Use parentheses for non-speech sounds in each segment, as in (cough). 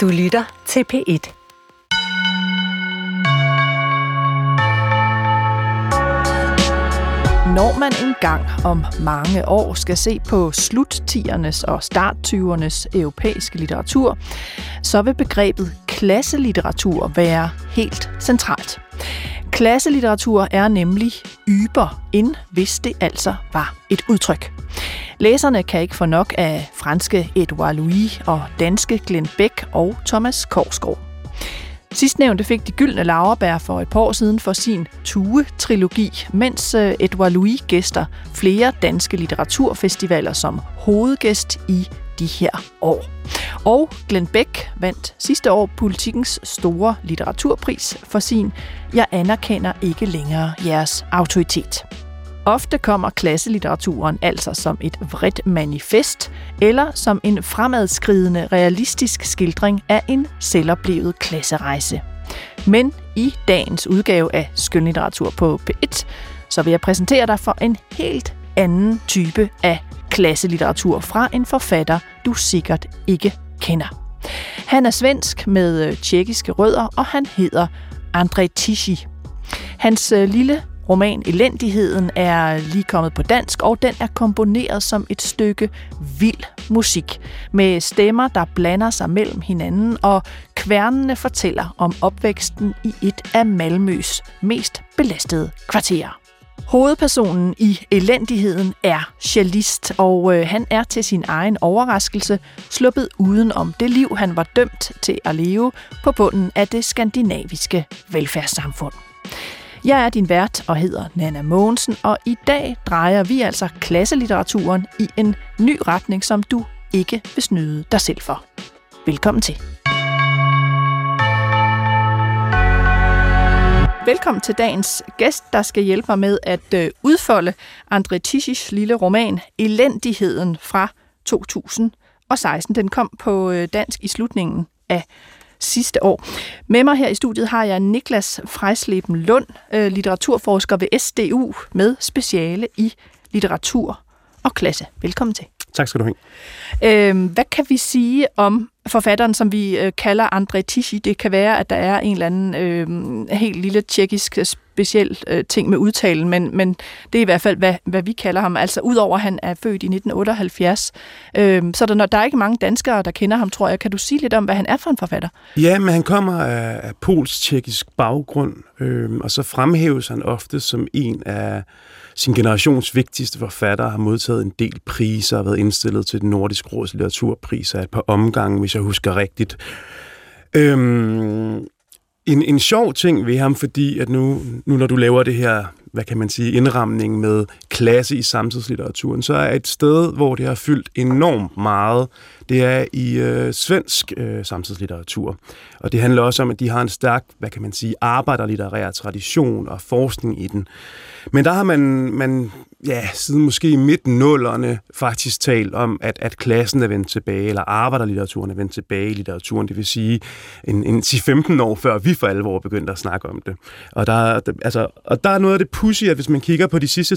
Du lytter til P1. Når man engang om mange år skal se på sluttiernes og starttyvernes europæiske litteratur, så vil begrebet klasselitteratur være helt centralt. Klasselitteratur er nemlig yber, end hvis det altså var et udtryk. Læserne kan ikke få nok af franske Edouard Louis og danske Glenn Beck og Thomas Korsgaard. Sidstnævnte fik de gyldne laverbær for et par år siden for sin Tue-trilogi, mens øh, Edouard Louis gæster flere danske litteraturfestivaler som hovedgæst i de her år. Og Glenn Beck vandt sidste år politikens store litteraturpris for sin Jeg anerkender ikke længere jeres autoritet. Ofte kommer klasselitteraturen altså som et vredt manifest, eller som en fremadskridende realistisk skildring af en selvoplevet klasserejse. Men i dagens udgave af Skønlitteratur på P1, så vil jeg præsentere dig for en helt anden type af klasselitteratur fra en forfatter, du sikkert ikke kender. Han er svensk med øh, tjekkiske rødder, og han hedder André Tichy. Hans øh, lille Roman Elendigheden er lige kommet på dansk, og den er komponeret som et stykke vild musik, med stemmer, der blander sig mellem hinanden, og kværnene fortæller om opvæksten i et af Malmøs mest belastede kvarterer. Hovedpersonen i elendigheden er cellist, og øh, han er til sin egen overraskelse sluppet uden om det liv, han var dømt til at leve på bunden af det skandinaviske velfærdssamfund. Jeg er din vært og hedder Nana Mogensen, og i dag drejer vi altså klasselitteraturen i en ny retning, som du ikke vil snyde dig selv for. Velkommen til. Velkommen til dagens gæst, der skal hjælpe mig med at øh, udfolde André Tischis lille roman Elendigheden fra 2016. Den kom på øh, dansk i slutningen af sidste år. Med mig her i studiet har jeg Niklas Frejsleben Lund, øh, litteraturforsker ved SDU med speciale i litteratur og klasse. Velkommen til. Tak skal du have. Øh, hvad kan vi sige om forfatteren, som vi øh, kalder André Tichy? Det kan være, at der er en eller anden øh, helt lille tjekkisk øh, speciel øh, ting med udtalen, men, men det er i hvert fald, hvad, hvad vi kalder ham. Altså, udover at han er født i 1978, øh, så der, der er ikke mange danskere, der kender ham, tror jeg. Kan du sige lidt om, hvad han er for en forfatter? Ja, men han kommer af, af pols-tjekkisk baggrund, øh, og så fremhæves han ofte som en af sin generations vigtigste forfatter, har modtaget en del priser og været indstillet til den nordiske råds litteraturpris af et par omgange, hvis jeg husker rigtigt. Øhm, en, en sjov ting ved ham, fordi at nu, nu når du laver det her, hvad kan man sige, indramning med klasse i samtidslitteraturen, så er et sted, hvor det har fyldt enormt meget, det er i øh, svensk øh, samtidslitteratur. Og det handler også om, at de har en stærk, hvad kan man sige, arbejderlitterær tradition og forskning i den. Men der har man, man ja, siden måske midt nullerne faktisk talt om, at, at klassen er vendt tilbage, eller arbejderlitteraturen er vendt tilbage i litteraturen, det vil sige en, en 10-15 år før vi for alvor begyndte at snakke om det. Og der, altså, og der er noget af det pussy, at hvis man kigger på de sidste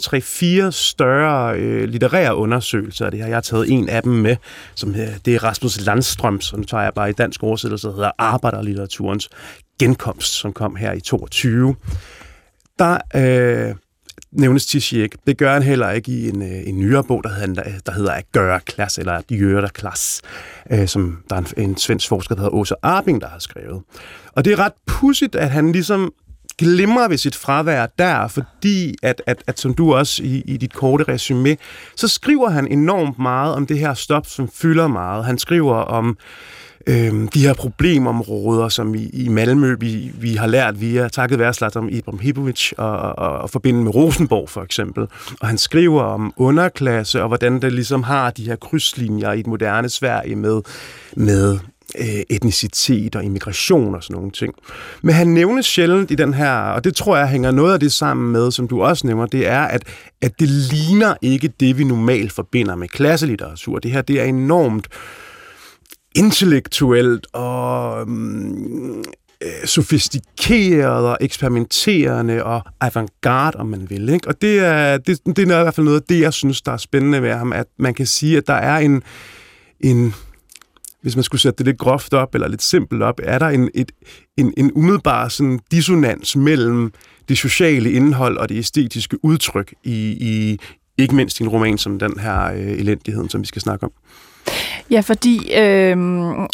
3-4 større øh, litterære undersøgelser, det har jeg taget en af dem med, som øh, det er Rasmus Landstrøm, som tager jeg bare i dansk oversættelse, der hedder Arbejderlitteraturens genkomst, som kom her i 22. Der øh, nævnes Tishiek. Det gør han heller ikke i en, øh, en nyere bog, der hedder, der hedder At gøre klasse, eller At gøre klasse, øh, som der er en, en svensk forsker, der hedder Åsa Arbing, der har skrevet. Og det er ret pudsigt, at han ligesom glimrer ved sit fravær der, fordi at, at, at som du også i, i dit korte resume, så skriver han enormt meget om det her stop, som fylder meget. Han skriver om øh, øh, de her problemområder, som i, i Malmø, vi, vi har lært via takket være Zlatan Ibrahimovic og, og, og forbinde med Rosenborg for eksempel. Og han skriver om underklasse og hvordan det ligesom har de her krydslinjer i et moderne Sverige med, med øh, etnicitet og immigration og sådan nogle ting. Men han nævnes sjældent i den her, og det tror jeg hænger noget af det sammen med, som du også nævner, det er, at, at det ligner ikke det, vi normalt forbinder med klasselitteratur. Det her, det er enormt intellektuelt og um, sofistikeret og eksperimenterende og avantgarde, om man vil. Ikke? Og det er, det, det er i hvert fald noget af det, jeg synes, der er spændende ved ham, at man kan sige, at der er en, en hvis man skulle sætte det lidt groft op, eller lidt simpelt op, er der en, et, en, en umiddelbar sådan dissonans mellem det sociale indhold og det æstetiske udtryk i, i ikke mindst i en roman som den her øh, elendigheden, som vi skal snakke om. Ja, fordi øh,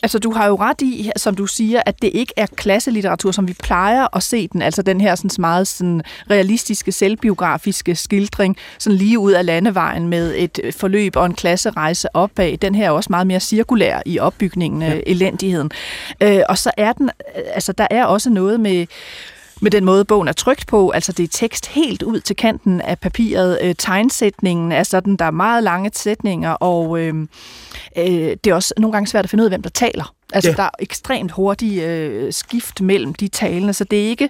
altså, du har jo ret i, som du siger, at det ikke er klasselitteratur, som vi plejer at se den, altså den her sådan, meget sådan, realistiske, selvbiografiske skildring, sådan lige ud af landevejen med et forløb og en klasserejse opad. Den her er også meget mere cirkulær i opbygningen af ja. elendigheden. Øh, og så er den, altså der er også noget med med den måde, bogen er trygt på. Altså det er tekst helt ud til kanten af papiret. Øh, tegnsætningen er sådan, der er meget lange sætninger, og øh, øh, det er også nogle gange svært at finde ud af, hvem der taler. Altså ja. der er ekstremt hurtige øh, skift mellem de talende, så det er ikke,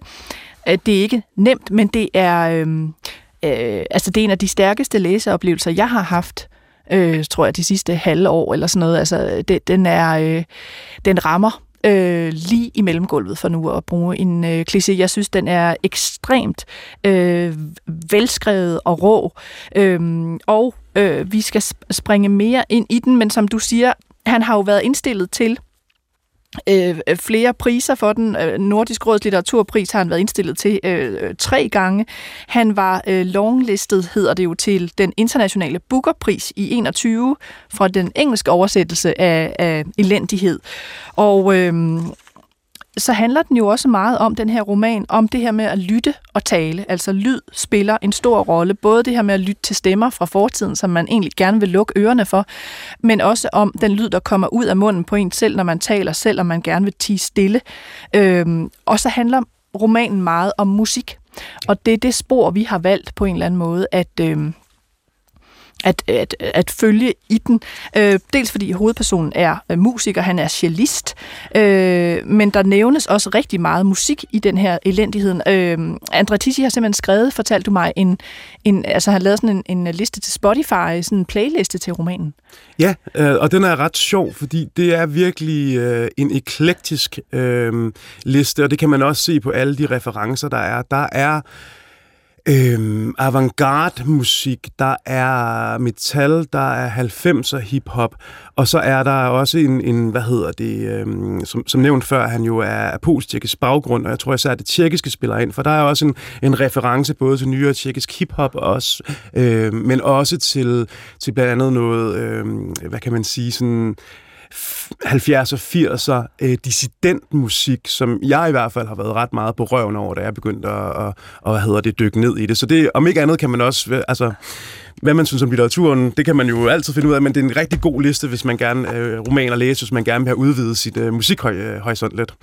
øh, det er ikke nemt, men det er, øh, øh, altså det er en af de stærkeste læseoplevelser, jeg har haft øh, tror jeg, de sidste halve år eller sådan noget. Altså, det, den er, øh, den rammer øh, lige i mellemgulvet for nu at bruge en øh, kliché. Jeg synes, den er ekstremt øh, velskrevet og rå, øh, og øh, vi skal springe mere ind i den, men som du siger, han har jo været indstillet til øh, flere priser for den. Øh, Nordisk Råds litteraturpris har han været indstillet til øh, tre gange. Han var øh, longlistet, hedder det jo, til den internationale Bookerpris i 21 fra den engelske oversættelse af, af elendighed. Og øh, så handler den jo også meget om den her roman, om det her med at lytte og tale. Altså lyd spiller en stor rolle. Både det her med at lytte til stemmer fra fortiden, som man egentlig gerne vil lukke ørerne for, men også om den lyd, der kommer ud af munden på en selv, når man taler, selv og man gerne vil tige stille. Øhm, og så handler romanen meget om musik. Og det er det spor, vi har valgt på en eller anden måde, at... Øhm, at, at, at følge i den. Øh, dels fordi hovedpersonen er øh, musiker, han er cellist, øh, men der nævnes også rigtig meget musik i den her elendighed. Øh, Andre Tissi har simpelthen skrevet, fortalte du mig, en, en, altså han lavede sådan en, en liste til Spotify, sådan en playliste til romanen. Ja, øh, og den er ret sjov, fordi det er virkelig øh, en eklektisk øh, liste, og det kan man også se på alle de referencer, der er. Der er Øhm, avantgarde musik, der er metal, der er 90'er hip-hop, og så er der også en, en hvad hedder det, øhm, som, som nævnt før, han jo er af polsk baggrund, og jeg tror især, at det tjekkiske spiller ind, for der er også en, en reference både til nyere tjekkisk hip-hop også, øhm, men også til, til blandt andet noget, øhm, hvad kan man sige, sådan 70'er, 80'er øh, dissident musik, som jeg i hvert fald har været ret meget på røven over, da jeg begyndte at, at, at hvad hedder det, dykke ned i det. Så det, om ikke andet kan man også, altså, hvad man synes om litteraturen, det kan man jo altid finde ud af, men det er en rigtig god liste, hvis man gerne, øh, romaner læser, hvis man gerne vil have udvidet sit øh, musikhorisont lidt.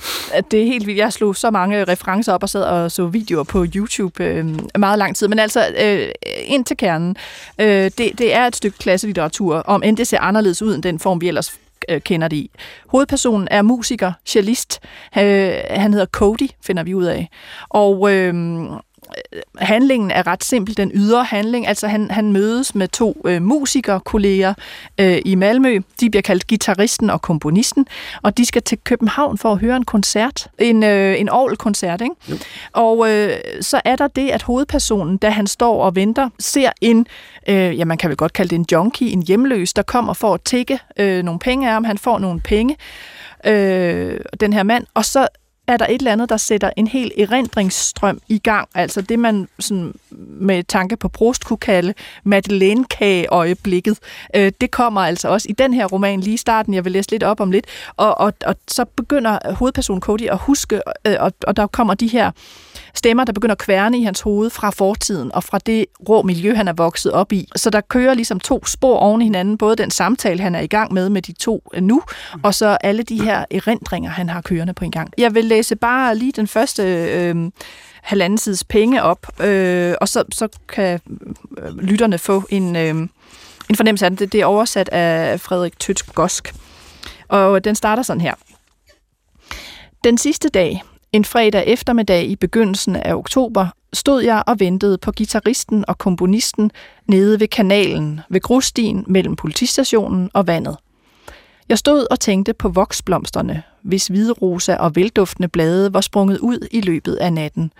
Det er helt vildt. Jeg slog så mange øh, referencer op og sad og så videoer på YouTube øh, meget lang tid. Men altså, øh, ind til kernen. Øh, det, det er et stykke klasselitteratur, om end det ser anderledes ud end den form, vi ellers øh, kender det i. Hovedpersonen er musiker, cellist. Øh, han hedder Cody, finder vi ud af. Og øh, handlingen er ret simpel, den ydre handling. Altså han, han mødes med to øh, musikerkolleger øh, i Malmø. De bliver kaldt gitarristen og komponisten, og de skal til København for at høre en koncert. En, øh, en orgelkoncert, ikke? Jo. Og øh, så er der det, at hovedpersonen, da han står og venter, ser en, øh, ja man kan vel godt kalde det en junkie, en hjemløs, der kommer for at tække øh, nogle penge af ham. Han får nogle penge, øh, den her mand, og så er der et eller andet, der sætter en hel erindringsstrøm i gang. Altså det, man sådan, med tanke på Prost kunne kalde Madeleine-kage-øjeblikket. Øh, det kommer altså også i den her roman lige i starten. Jeg vil læse lidt op om lidt. Og, og, og så begynder hovedpersonen Cody at huske, øh, og, og der kommer de her stemmer, der begynder at kværne i hans hoved fra fortiden og fra det rå miljø, han er vokset op i. Så der kører ligesom to spor oven i hinanden, både den samtale, han er i gang med med de to øh, nu, og så alle de her erindringer, han har kørende på en gang. Jeg vil læse bare lige den første øh, halvanden sides penge op, øh, og så, så kan øh, lytterne få en, øh, en fornemmelse af det. Det er oversat af Frederik Tøtsk Gosk. Og den starter sådan her. Den sidste dag, en fredag eftermiddag i begyndelsen af oktober stod jeg og ventede på gitarristen og komponisten nede ved kanalen ved grusstien mellem politistationen og vandet. Jeg stod og tænkte på voksblomsterne, hvis hvide rosa og velduftende blade var sprunget ud i løbet af natten,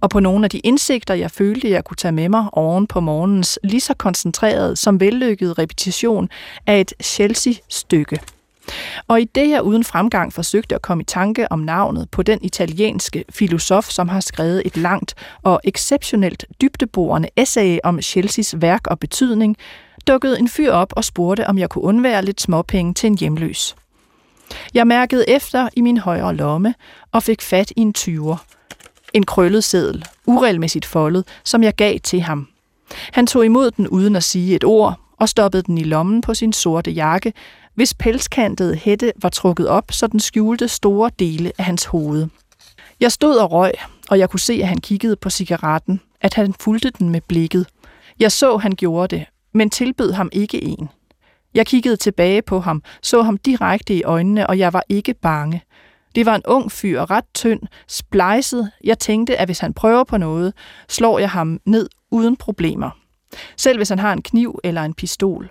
og på nogle af de indsigter, jeg følte, jeg kunne tage med mig oven på morgens lige så koncentreret som vellykket repetition af et Chelsea-stykke. Og i det jeg uden fremgang forsøgte at komme i tanke om navnet på den italienske filosof, som har skrevet et langt og exceptionelt dybdeborende essay om Chelseas værk og betydning, dukkede en fyr op og spurgte, om jeg kunne undvære lidt småpenge til en hjemløs. Jeg mærkede efter i min højre lomme og fik fat i en 20'er. En krøllet seddel, uregelmæssigt foldet, som jeg gav til ham. Han tog imod den uden at sige et ord og stoppede den i lommen på sin sorte jakke, hvis pelskantede hætte var trukket op, så den skjulte store dele af hans hoved. Jeg stod og røg, og jeg kunne se, at han kiggede på cigaretten, at han fulgte den med blikket. Jeg så, han gjorde det, men tilbød ham ikke en. Jeg kiggede tilbage på ham, så ham direkte i øjnene, og jeg var ikke bange. Det var en ung fyr, ret tynd, splejset. Jeg tænkte, at hvis han prøver på noget, slår jeg ham ned uden problemer. Selv hvis han har en kniv eller en pistol.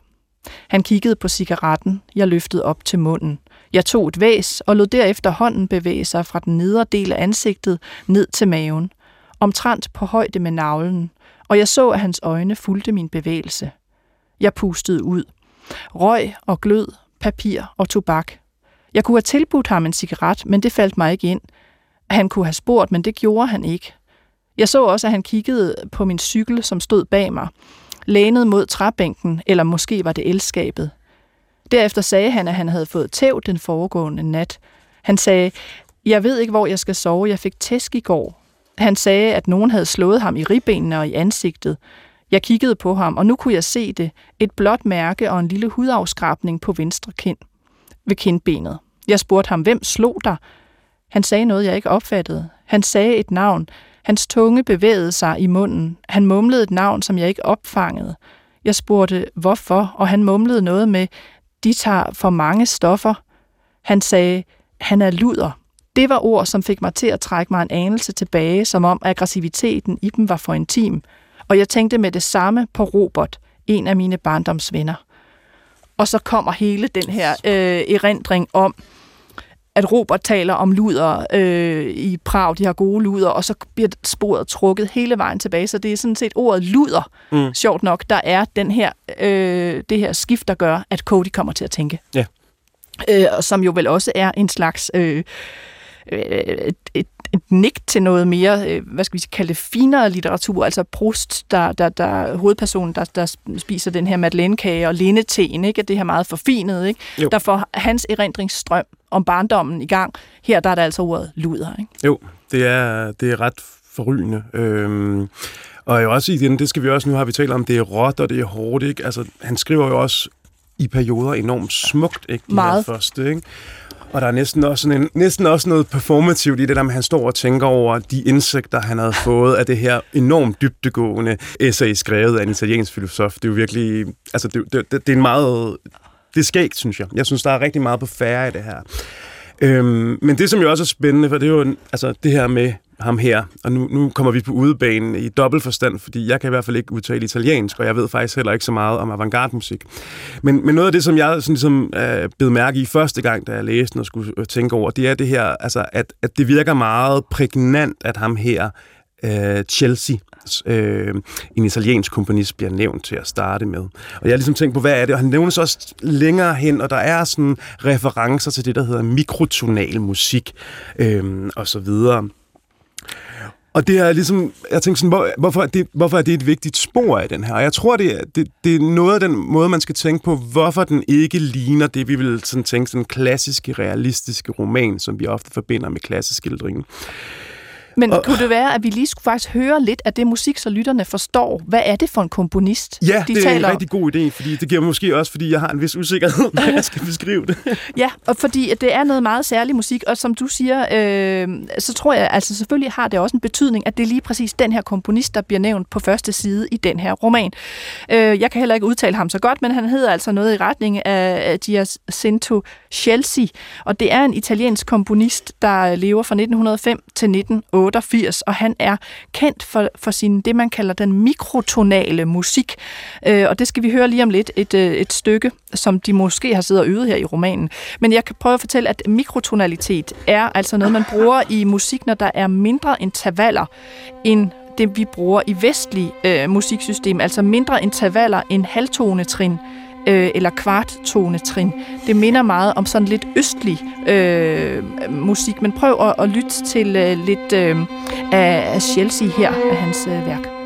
Han kiggede på cigaretten, jeg løftede op til munden. Jeg tog et væs og lod derefter hånden bevæge sig fra den nedre del af ansigtet ned til maven, omtrent på højde med navlen, og jeg så, at hans øjne fulgte min bevægelse. Jeg pustede ud. Røg og glød, papir og tobak. Jeg kunne have tilbudt ham en cigaret, men det faldt mig ikke ind. Han kunne have spurgt, men det gjorde han ikke. Jeg så også, at han kiggede på min cykel, som stod bag mig, lænet mod træbænken, eller måske var det elskabet. Derefter sagde han, at han havde fået tæv den foregående nat. Han sagde, jeg ved ikke, hvor jeg skal sove, jeg fik tæsk i går. Han sagde, at nogen havde slået ham i ribbenene og i ansigtet. Jeg kiggede på ham, og nu kunne jeg se det. Et blåt mærke og en lille hudafskrabning på venstre kind. Ved kindbenet. Jeg spurgte ham, hvem slog dig? Han sagde noget, jeg ikke opfattede. Han sagde et navn. Hans tunge bevægede sig i munden. Han mumlede et navn, som jeg ikke opfangede. Jeg spurgte, hvorfor, og han mumlede noget med, de tager for mange stoffer. Han sagde, han er luder. Det var ord, som fik mig til at trække mig en anelse tilbage, som om aggressiviteten i dem var for intim. Og jeg tænkte med det samme på Robert, en af mine barndomsvenner. Og så kommer hele den her øh, erindring om, at Robert taler om luder øh, i Prag, de har gode luder, og så bliver sporet trukket hele vejen tilbage. Så det er sådan set ordet luder, mm. sjovt nok, der er den her, øh, det her skift, der gør, at Cody kommer til at tænke. Ja. Øh, som jo vel også er en slags... Øh, øh et, et, nik til noget mere, øh, hvad skal vi kalde det, finere litteratur, altså Proust, der, der, der hovedpersonen, der, der spiser den her madeleinekage og lindeteen, ikke? det her meget forfinet, ikke? der får hans erindringsstrøm om barndommen i gang. Her der er der altså ordet luder. Ikke? Jo, det er, det er ret forrygende. Øhm, og jo også igen, det skal vi også, nu har vi talt om, det er råt og det er hårdt, ikke? Altså, han skriver jo også i perioder enormt smukt, ikke? De Meget. Første, ikke? Og der er næsten også, sådan en, næsten også noget performativt i det der med, at han står og tænker over de indsigter, han havde fået af det her enormt dybtegående essay skrevet af en italiensk filosof. Det er jo virkelig, altså det, det, det, er en meget, det er skægt, synes jeg. Jeg synes, der er rigtig meget på færre i det her. Øhm, men det, som jo også er spændende, for det er jo altså, det her med ham her, og nu, nu kommer vi på udebanen i dobbelt forstand, fordi jeg kan i hvert fald ikke udtale italiensk, og jeg ved faktisk heller ikke så meget om avantgarde-musik. Men, men noget af det, som jeg sådan, ligesom, øh, bed mærke i første gang, da jeg læste og skulle øh, tænke over, det er det her, altså, at, at det virker meget prægnant, at ham her, øh, Chelsea, øh, en italiensk komponist bliver nævnt til at starte med. Og jeg har ligesom tænkt på, hvad er det? Og han nævnes også længere hen, og der er sådan referencer til det, der hedder mikrotonal musik øh, og så videre. Og det er ligesom, jeg tænker sådan, hvor, hvorfor, er det, hvorfor er det et vigtigt spor af den her? Og jeg tror, det er, det, det er noget af den måde, man skal tænke på, hvorfor den ikke ligner det, vi vil sådan tænke, sådan klassiske, realistiske roman, som vi ofte forbinder med klasseskildringen. Men og, kunne det være, at vi lige skulle faktisk høre lidt af det musik, så lytterne forstår, hvad er det for en komponist, Ja, de det er en om? rigtig god idé, fordi det giver måske også, fordi jeg har en vis usikkerhed, (laughs) når jeg skal beskrive det. Ja, og fordi det er noget meget særlig musik, og som du siger, øh, så tror jeg, altså selvfølgelig har det også en betydning, at det er lige præcis den her komponist, der bliver nævnt på første side i den her roman. Øh, jeg kan heller ikke udtale ham så godt, men han hedder altså noget i retning af Giacinto Chelsea, og det er en italiensk komponist, der lever fra 1905 til 88, og han er kendt for, for sin, det man kalder den mikrotonale musik, øh, og det skal vi høre lige om lidt, et, øh, et stykke, som de måske har siddet og øvet her i romanen. Men jeg kan prøve at fortælle, at mikrotonalitet er altså noget, man bruger i musik, når der er mindre intervaller end det, vi bruger i vestlig øh, musiksystem, altså mindre intervaller end halvtonetrin øh, eller kvarttonetrin. Det minder meget om sådan lidt østlig øh, musik, men prøv at, at lytte til øh, lidt øh, af, Chelsea her, af hans øh, værk.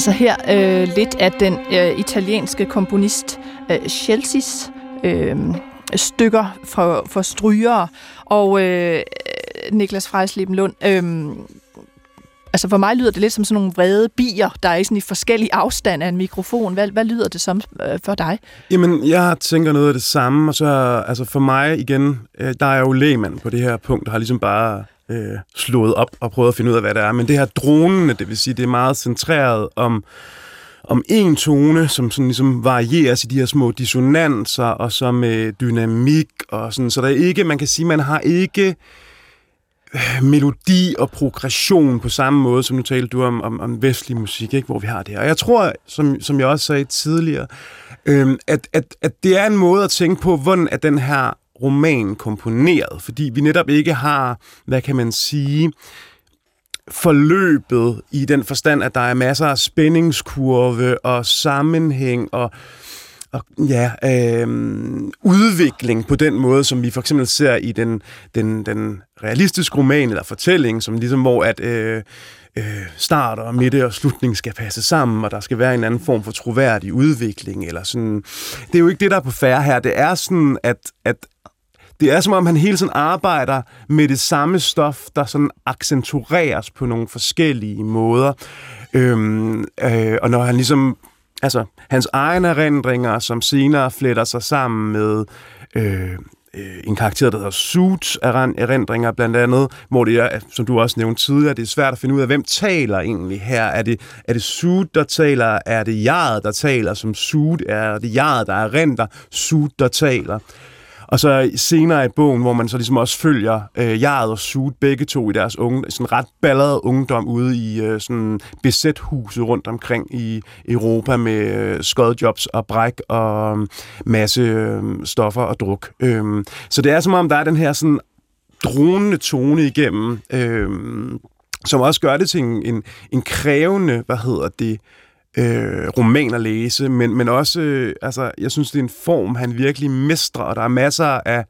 Altså her øh, lidt af den øh, italienske komponist øh, Chelsea's øh, stykker for, for strygere. Og øh, Niklas Frejsleben Lund, øh, altså for mig lyder det lidt som sådan nogle vrede bier, der er i sådan i forskellige afstand af en mikrofon. Hvad, hvad lyder det som øh, for dig? Jamen, jeg tænker noget af det samme, og så altså for mig igen, øh, der er jo lægmand på det her punkt, og har ligesom bare øh, slået op og prøvet at finde ud af, hvad det er. Men det her dronende, det vil sige, det er meget centreret om, om en tone, som sådan ligesom varieres i de her små dissonanser, og så med dynamik, og sådan, så der er ikke, man kan sige, man har ikke øh, melodi og progression på samme måde, som nu talte du om, om, om vestlig musik, ikke? hvor vi har det her. Og jeg tror, som, som jeg også sagde tidligere, øh, at, at, at det er en måde at tænke på, hvordan er den her roman komponeret, fordi vi netop ikke har, hvad kan man sige, forløbet i den forstand, at der er masser af spændingskurve og sammenhæng og og ja, øh, udvikling på den måde, som vi for eksempel ser i den, den, den realistiske roman eller fortælling, som ligesom hvor at øh, øh, start og midte og slutning skal passe sammen, og der skal være en anden form for troværdig udvikling eller sådan. Det er jo ikke det, der er på færre her. Det er sådan, at, at det er som om, han hele tiden arbejder med det samme stof, der sådan accentueres på nogle forskellige måder. Øhm, øh, og når han ligesom, altså hans egne erindringer, som senere fletter sig sammen med øh, øh en karakter, der hedder Suits erindringer blandt andet, hvor det er, som du også nævnte tidligere, det er svært at finde ud af, hvem taler egentlig her. Er det, er det Suit, der taler? Er det jeget, der taler som Suit? Er det jeget, der erindrer? Suit, der taler? Og så senere i bogen, hvor man så ligesom også følger øh, Jared og Sud, begge to i deres unge, sådan ret ballade ungdom ude i øh, sådan besæt rundt omkring i Europa med øh, skodjobs og bræk og øh, masse øh, stoffer og druk. Øh, så det er som om, der er den her sådan dronende tone igennem, øh, som også gør det til en, en, en krævende, hvad hedder det, øh, øh, roman at læse, men, men også, øh, altså, jeg synes, det er en form, han virkelig mestrer, og der er masser af,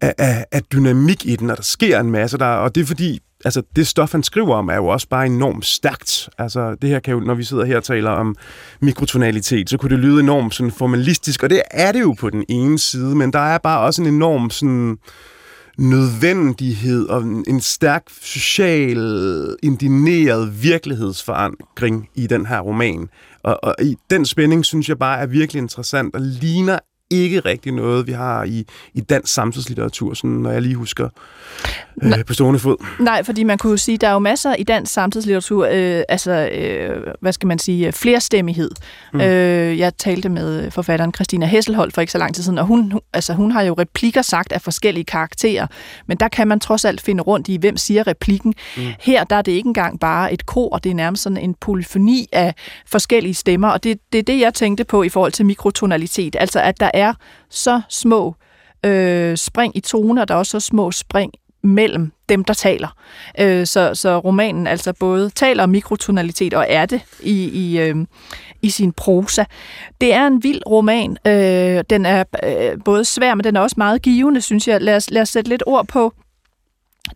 af, af, af dynamik i den, og der sker en masse, der, og det er fordi, altså, det stof, han skriver om, er jo også bare enormt stærkt. Altså, det her kan jo, når vi sidder her og taler om mikrotonalitet, så kunne det lyde enormt sådan formalistisk, og det er det jo på den ene side, men der er bare også en enorm sådan, øh, nødvendighed og en stærk social, indineret virkelighedsforankring i den her roman. Og, og i den spænding synes jeg bare er virkelig interessant og ligner ikke rigtig noget, vi har i, i dansk samtidslitteratur, sådan, når jeg lige husker øh, på stående fod. Nej, fordi man kunne jo sige, der er jo masser i dansk samtidslitteratur, øh, altså, øh, hvad skal man sige, flerstemmighed. Mm. Øh, jeg talte med forfatteren Christina Hesselholdt for ikke så lang tid siden, og hun, altså, hun har jo replikker sagt af forskellige karakterer, men der kan man trods alt finde rundt i, hvem siger replikken. Mm. Her der er det ikke engang bare et kor, det er nærmest sådan en polyfoni af forskellige stemmer, og det, det er det, jeg tænkte på i forhold til mikrotonalitet, altså at der er så små øh, spring i toner, der er også så små spring mellem dem, der taler. Øh, så, så romanen altså både taler om mikrotonalitet og er det i, i, øh, i sin prosa. Det er en vild roman. Øh, den er øh, både svær, men den er også meget givende, synes jeg. Lad os, lad os sætte lidt ord på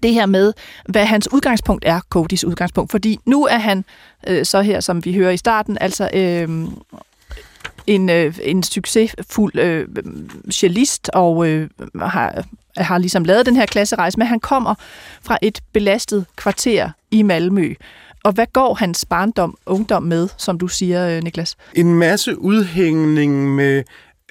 det her med, hvad hans udgangspunkt er, Codys udgangspunkt. Fordi nu er han øh, så her, som vi hører i starten, altså øh, en, øh, en succesfuld øh, cellist og øh, har, har ligesom lavet den her klasserejse, men han kommer fra et belastet kvarter i Malmø. Og hvad går hans barndom, ungdom med, som du siger, øh, Niklas? En masse udhængning med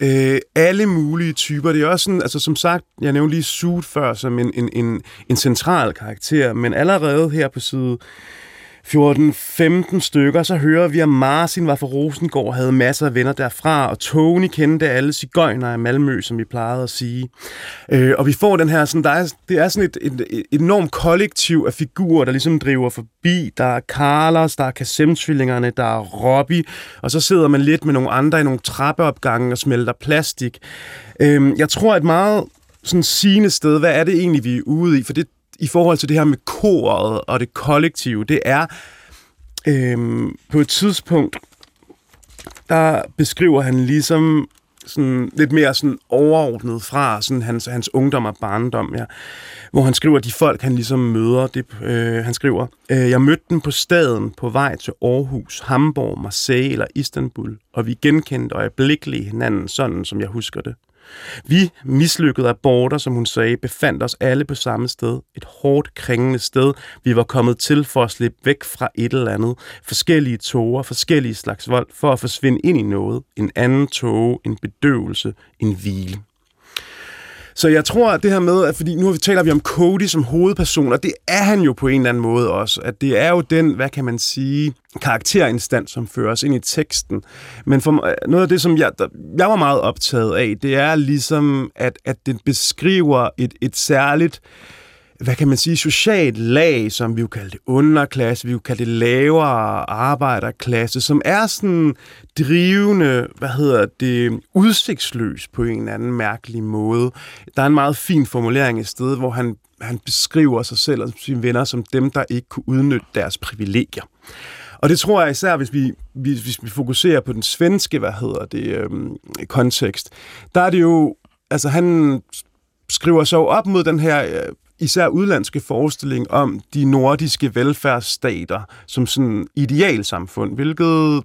øh, alle mulige typer. Det er også sådan, altså som sagt, jeg nævnte lige Sud før som en, en, en, en central karakter, men allerede her på side 14-15 stykker, så hører vi, at Martin var fra Rosengård, havde masser af venner derfra, og Tony kendte alle cigøjner i Malmø, som vi plejede at sige. Øh, og vi får den her, sådan, der er, det er sådan et, et, et enormt kollektiv af figurer, der ligesom driver forbi. Der er Carlos, der er Kassem-tvillingerne, der er Robbie, og så sidder man lidt med nogle andre i nogle trappeopgange og smelter plastik. Øh, jeg tror, et meget sådan sigende sted, hvad er det egentlig, vi er ude i? For det, i forhold til det her med koret og det kollektive, det er øhm, på et tidspunkt, der beskriver han ligesom sådan lidt mere sådan overordnet fra sådan hans, hans ungdom og barndom, ja. hvor han skriver, de folk, han ligesom møder, det, øh, han skriver, øh, jeg mødte dem på staden på vej til Aarhus, Hamburg, Marseille eller Istanbul, og vi genkendte øjeblikkeligt hinanden, sådan som jeg husker det. Vi, mislykkede aborter, som hun sagde, befandt os alle på samme sted. Et hårdt kringende sted. Vi var kommet til for at slippe væk fra et eller andet. Forskellige tårer, forskellige slags vold, for at forsvinde ind i noget. En anden tåge, en bedøvelse, en hvile. Så jeg tror, at det her med, at fordi nu har vi taler vi om Cody som hovedperson, og det er han jo på en eller anden måde også, at det er jo den, hvad kan man sige, karakterinstans, som fører os ind i teksten. Men for noget af det, som jeg, der, jeg var meget optaget af, det er ligesom, at, at den beskriver et, et særligt hvad kan man sige, socialt lag, som vi jo kalder det underklasse, vi jo kalder det lavere arbejderklasse, som er sådan drivende, hvad hedder det, udsigtsløs på en eller anden mærkelig måde. Der er en meget fin formulering et sted, hvor han, han beskriver sig selv og sine venner som dem, der ikke kunne udnytte deres privilegier. Og det tror jeg især, hvis vi, hvis hvis vi fokuserer på den svenske, hvad hedder det, øhm, kontekst, der er det jo, altså han skriver så op mod den her øh, især udlandske forestilling om de nordiske velfærdsstater som sådan idealsamfund, hvilket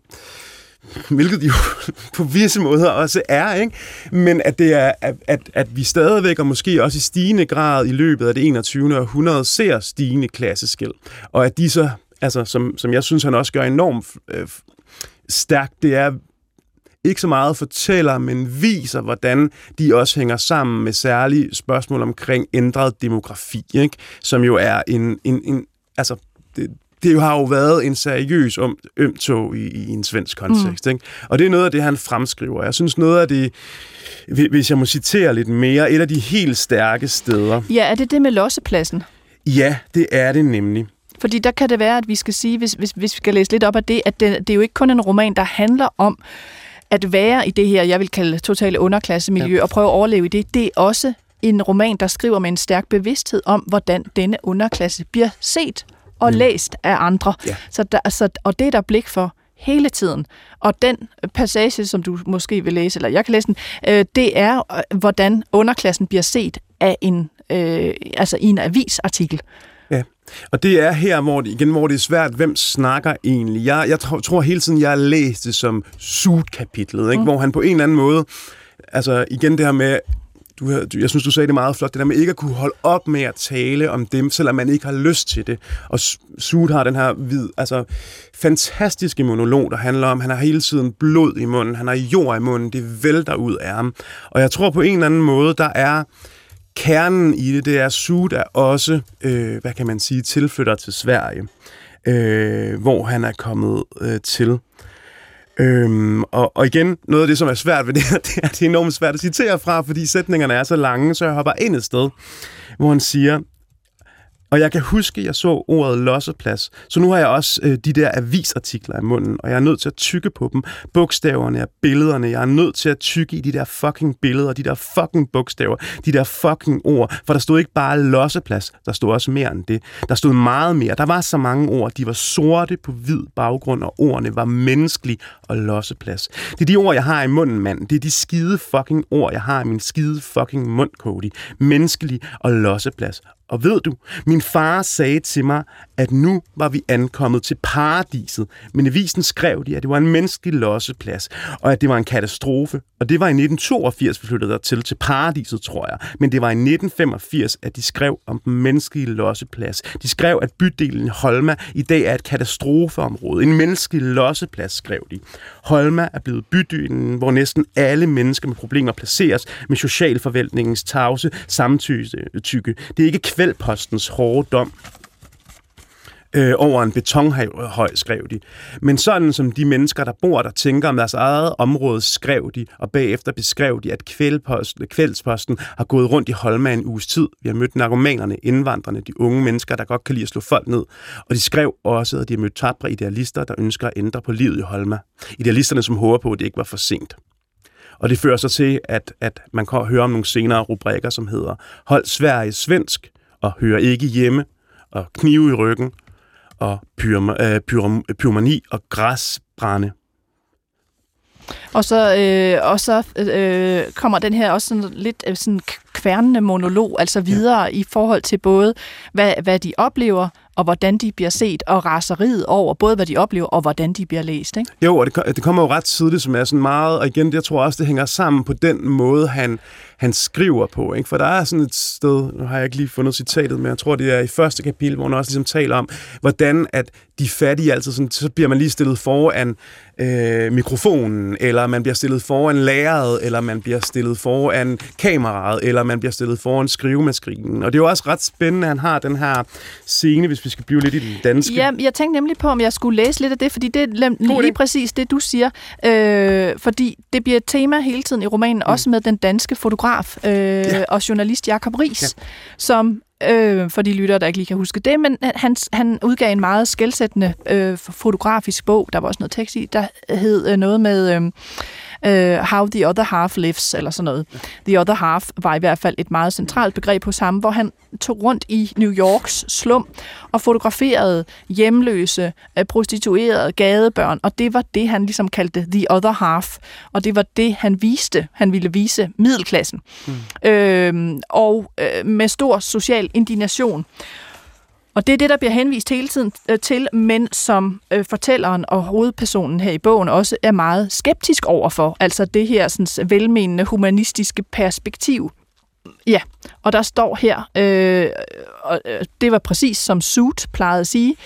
hvilket jo (laughs) på visse måder også er, ikke? men at det er, at, at vi stadigvæk, og måske også i stigende grad i løbet af det 21. århundrede, ser stigende klasseskæld, og at de så, altså, som, som jeg synes, han også gør enormt øh, stærkt, det er ikke så meget fortæller, men viser, hvordan de også hænger sammen med særlige spørgsmål omkring ændret demografi, ikke? som jo er en, en, en altså, det, det har jo været en seriøs om, ømtog i, i en svensk kontekst. Mm. Ikke? Og det er noget af det, han fremskriver. Jeg synes, noget af det, hvis jeg må citere lidt mere, et af de helt stærke steder. Ja, er det det med lossepladsen? Ja, det er det nemlig. Fordi der kan det være, at vi skal sige, hvis, hvis, hvis vi skal læse lidt op af det, at det, det er jo ikke kun en roman, der handler om at være i det her, jeg vil kalde totale underklassemiljø, ja. og prøve at overleve i det, det er også en roman, der skriver med en stærk bevidsthed om, hvordan denne underklasse bliver set og mm. læst af andre. Ja. Så der, altså, og det er der blik for hele tiden. Og den passage, som du måske vil læse, eller jeg kan læse den, øh, det er, øh, hvordan underklassen bliver set af en, øh, altså i en avisartikel. Ja, og det er her, hvor det, igen, hvor det er svært, hvem snakker egentlig. Jeg, jeg tror, tror hele tiden, jeg har læst det som suit-kapitlet, ikke? Mm. hvor han på en eller anden måde, altså igen det her med, du, jeg synes, du sagde det meget flot, det der med ikke at kunne holde op med at tale om dem, selvom man ikke har lyst til det. Og Sud har den her vid, altså, fantastiske monolog, der handler om, han har hele tiden blod i munden, han har jord i munden, det vælter ud af ham. Og jeg tror på en eller anden måde, der er kernen i det, det er, at Sud er også, øh, hvad kan man sige, tilflytter til Sverige, øh, hvor han er kommet øh, til. Øhm, og, og igen, noget af det, som er svært ved det her, (laughs) det er, det er enormt svært at citere fra, fordi sætningerne er så lange, så jeg hopper ind et sted, hvor han siger, og jeg kan huske, at jeg så ordet losseplads. Så nu har jeg også øh, de der avisartikler i munden, og jeg er nødt til at tykke på dem. Bogstaverne og billederne. Jeg er nødt til at tykke i de der fucking billeder, de der fucking bogstaver, de der fucking ord. For der stod ikke bare losseplads, der stod også mere end det. Der stod meget mere. Der var så mange ord. De var sorte på hvid baggrund, og ordene var menneskelige og losseplads. Det er de ord, jeg har i munden, mand. Det er de skide fucking ord, jeg har i min skide fucking mund, Cody. Menneskelig og losseplads. Og ved du, min far sagde til mig, at nu var vi ankommet til paradiset, men i visen skrev de, at det var en menneskelig losseplads, og at det var en katastrofe. Og det var i 1982, vi flyttede der til, til paradiset, tror jeg. Men det var i 1985, at de skrev om den menneskelige losseplads. De skrev, at bydelen Holma i dag er et katastrofeområde. En menneskelig losseplads, skrev de. Holma er blevet bydelen, hvor næsten alle mennesker med problemer placeres med socialforvaltningens tavse samtykke. Det er ikke kvældpostens hårde dom. øh, over en betonhøj, skrev de. Men sådan som de mennesker, der bor der, tænker om deres eget område, skrev de, og bagefter beskrev de, at kvældposten har gået rundt i Holma en uges tid. Vi har mødt narkomanerne, indvandrerne, de unge mennesker, der godt kan lide at slå folk ned. Og de skrev også, at de har mødt tabre idealister, der ønsker at ændre på livet i Holma. Idealisterne, som håber på, at det ikke var for sent. Og det fører så til, at, at man kan høre om nogle senere rubrikker, som hedder Hold Sverige svensk, og Hør ikke hjemme, og Knive i ryggen, og øh, pyromani og græsbrænde. Og så, øh, og så øh, kommer den her også sådan lidt øh, sådan kværnende monolog, altså videre ja. i forhold til både, hvad, hvad de oplever, og hvordan de bliver set, og raseriet over både, hvad de oplever, og hvordan de bliver læst. Ikke? Jo, og det, det kommer jo ret tidligt, som er sådan meget, og igen, jeg tror også, det hænger sammen på den måde, han, han skriver på. Ikke? For der er sådan et sted, nu har jeg ikke lige fundet citatet, men jeg tror, det er i første kapitel, hvor han også ligesom taler om, hvordan at de fattige altid, sådan, så bliver man lige stillet foran øh, mikrofonen, eller man bliver stillet foran lærret, eller man bliver stillet foran kameraet, eller man bliver stillet foran skrivemaskinen. Og det er jo også ret spændende, at han har den her scene, hvis vi skal blive lidt i den danske. Ja, jeg tænkte nemlig på, om jeg skulle læse lidt af det, fordi det er lige det. præcis det, du siger. Øh, fordi det bliver et tema hele tiden i romanen, mm. også med den danske fotograf øh, ja. og journalist Jakob Ries, ja. som øh, for de lyttere, der ikke lige kan huske det, men han, han udgav en meget skældsættende øh, fotografisk bog, der var også noget tekst i, der hed øh, noget med... Øh, uh, How the Other Half Lives, eller sådan noget. The Other Half var i hvert fald et meget centralt begreb hos ham, hvor han tog rundt i New Yorks slum og fotograferede hjemløse, øh, prostituerede, gadebørn, og det var det, han ligesom kaldte The Other Half, og det var det, han viste, han ville vise middelklassen. Mm. Øh, og øh, med stor social indignation. Og det er det, der bliver henvist hele tiden øh, til, men som øh, fortælleren og hovedpersonen her i bogen også er meget skeptisk overfor. Altså det her sådan, velmenende humanistiske perspektiv. Ja, og der står her, øh, og øh, det var præcis som Suit plejede at sige,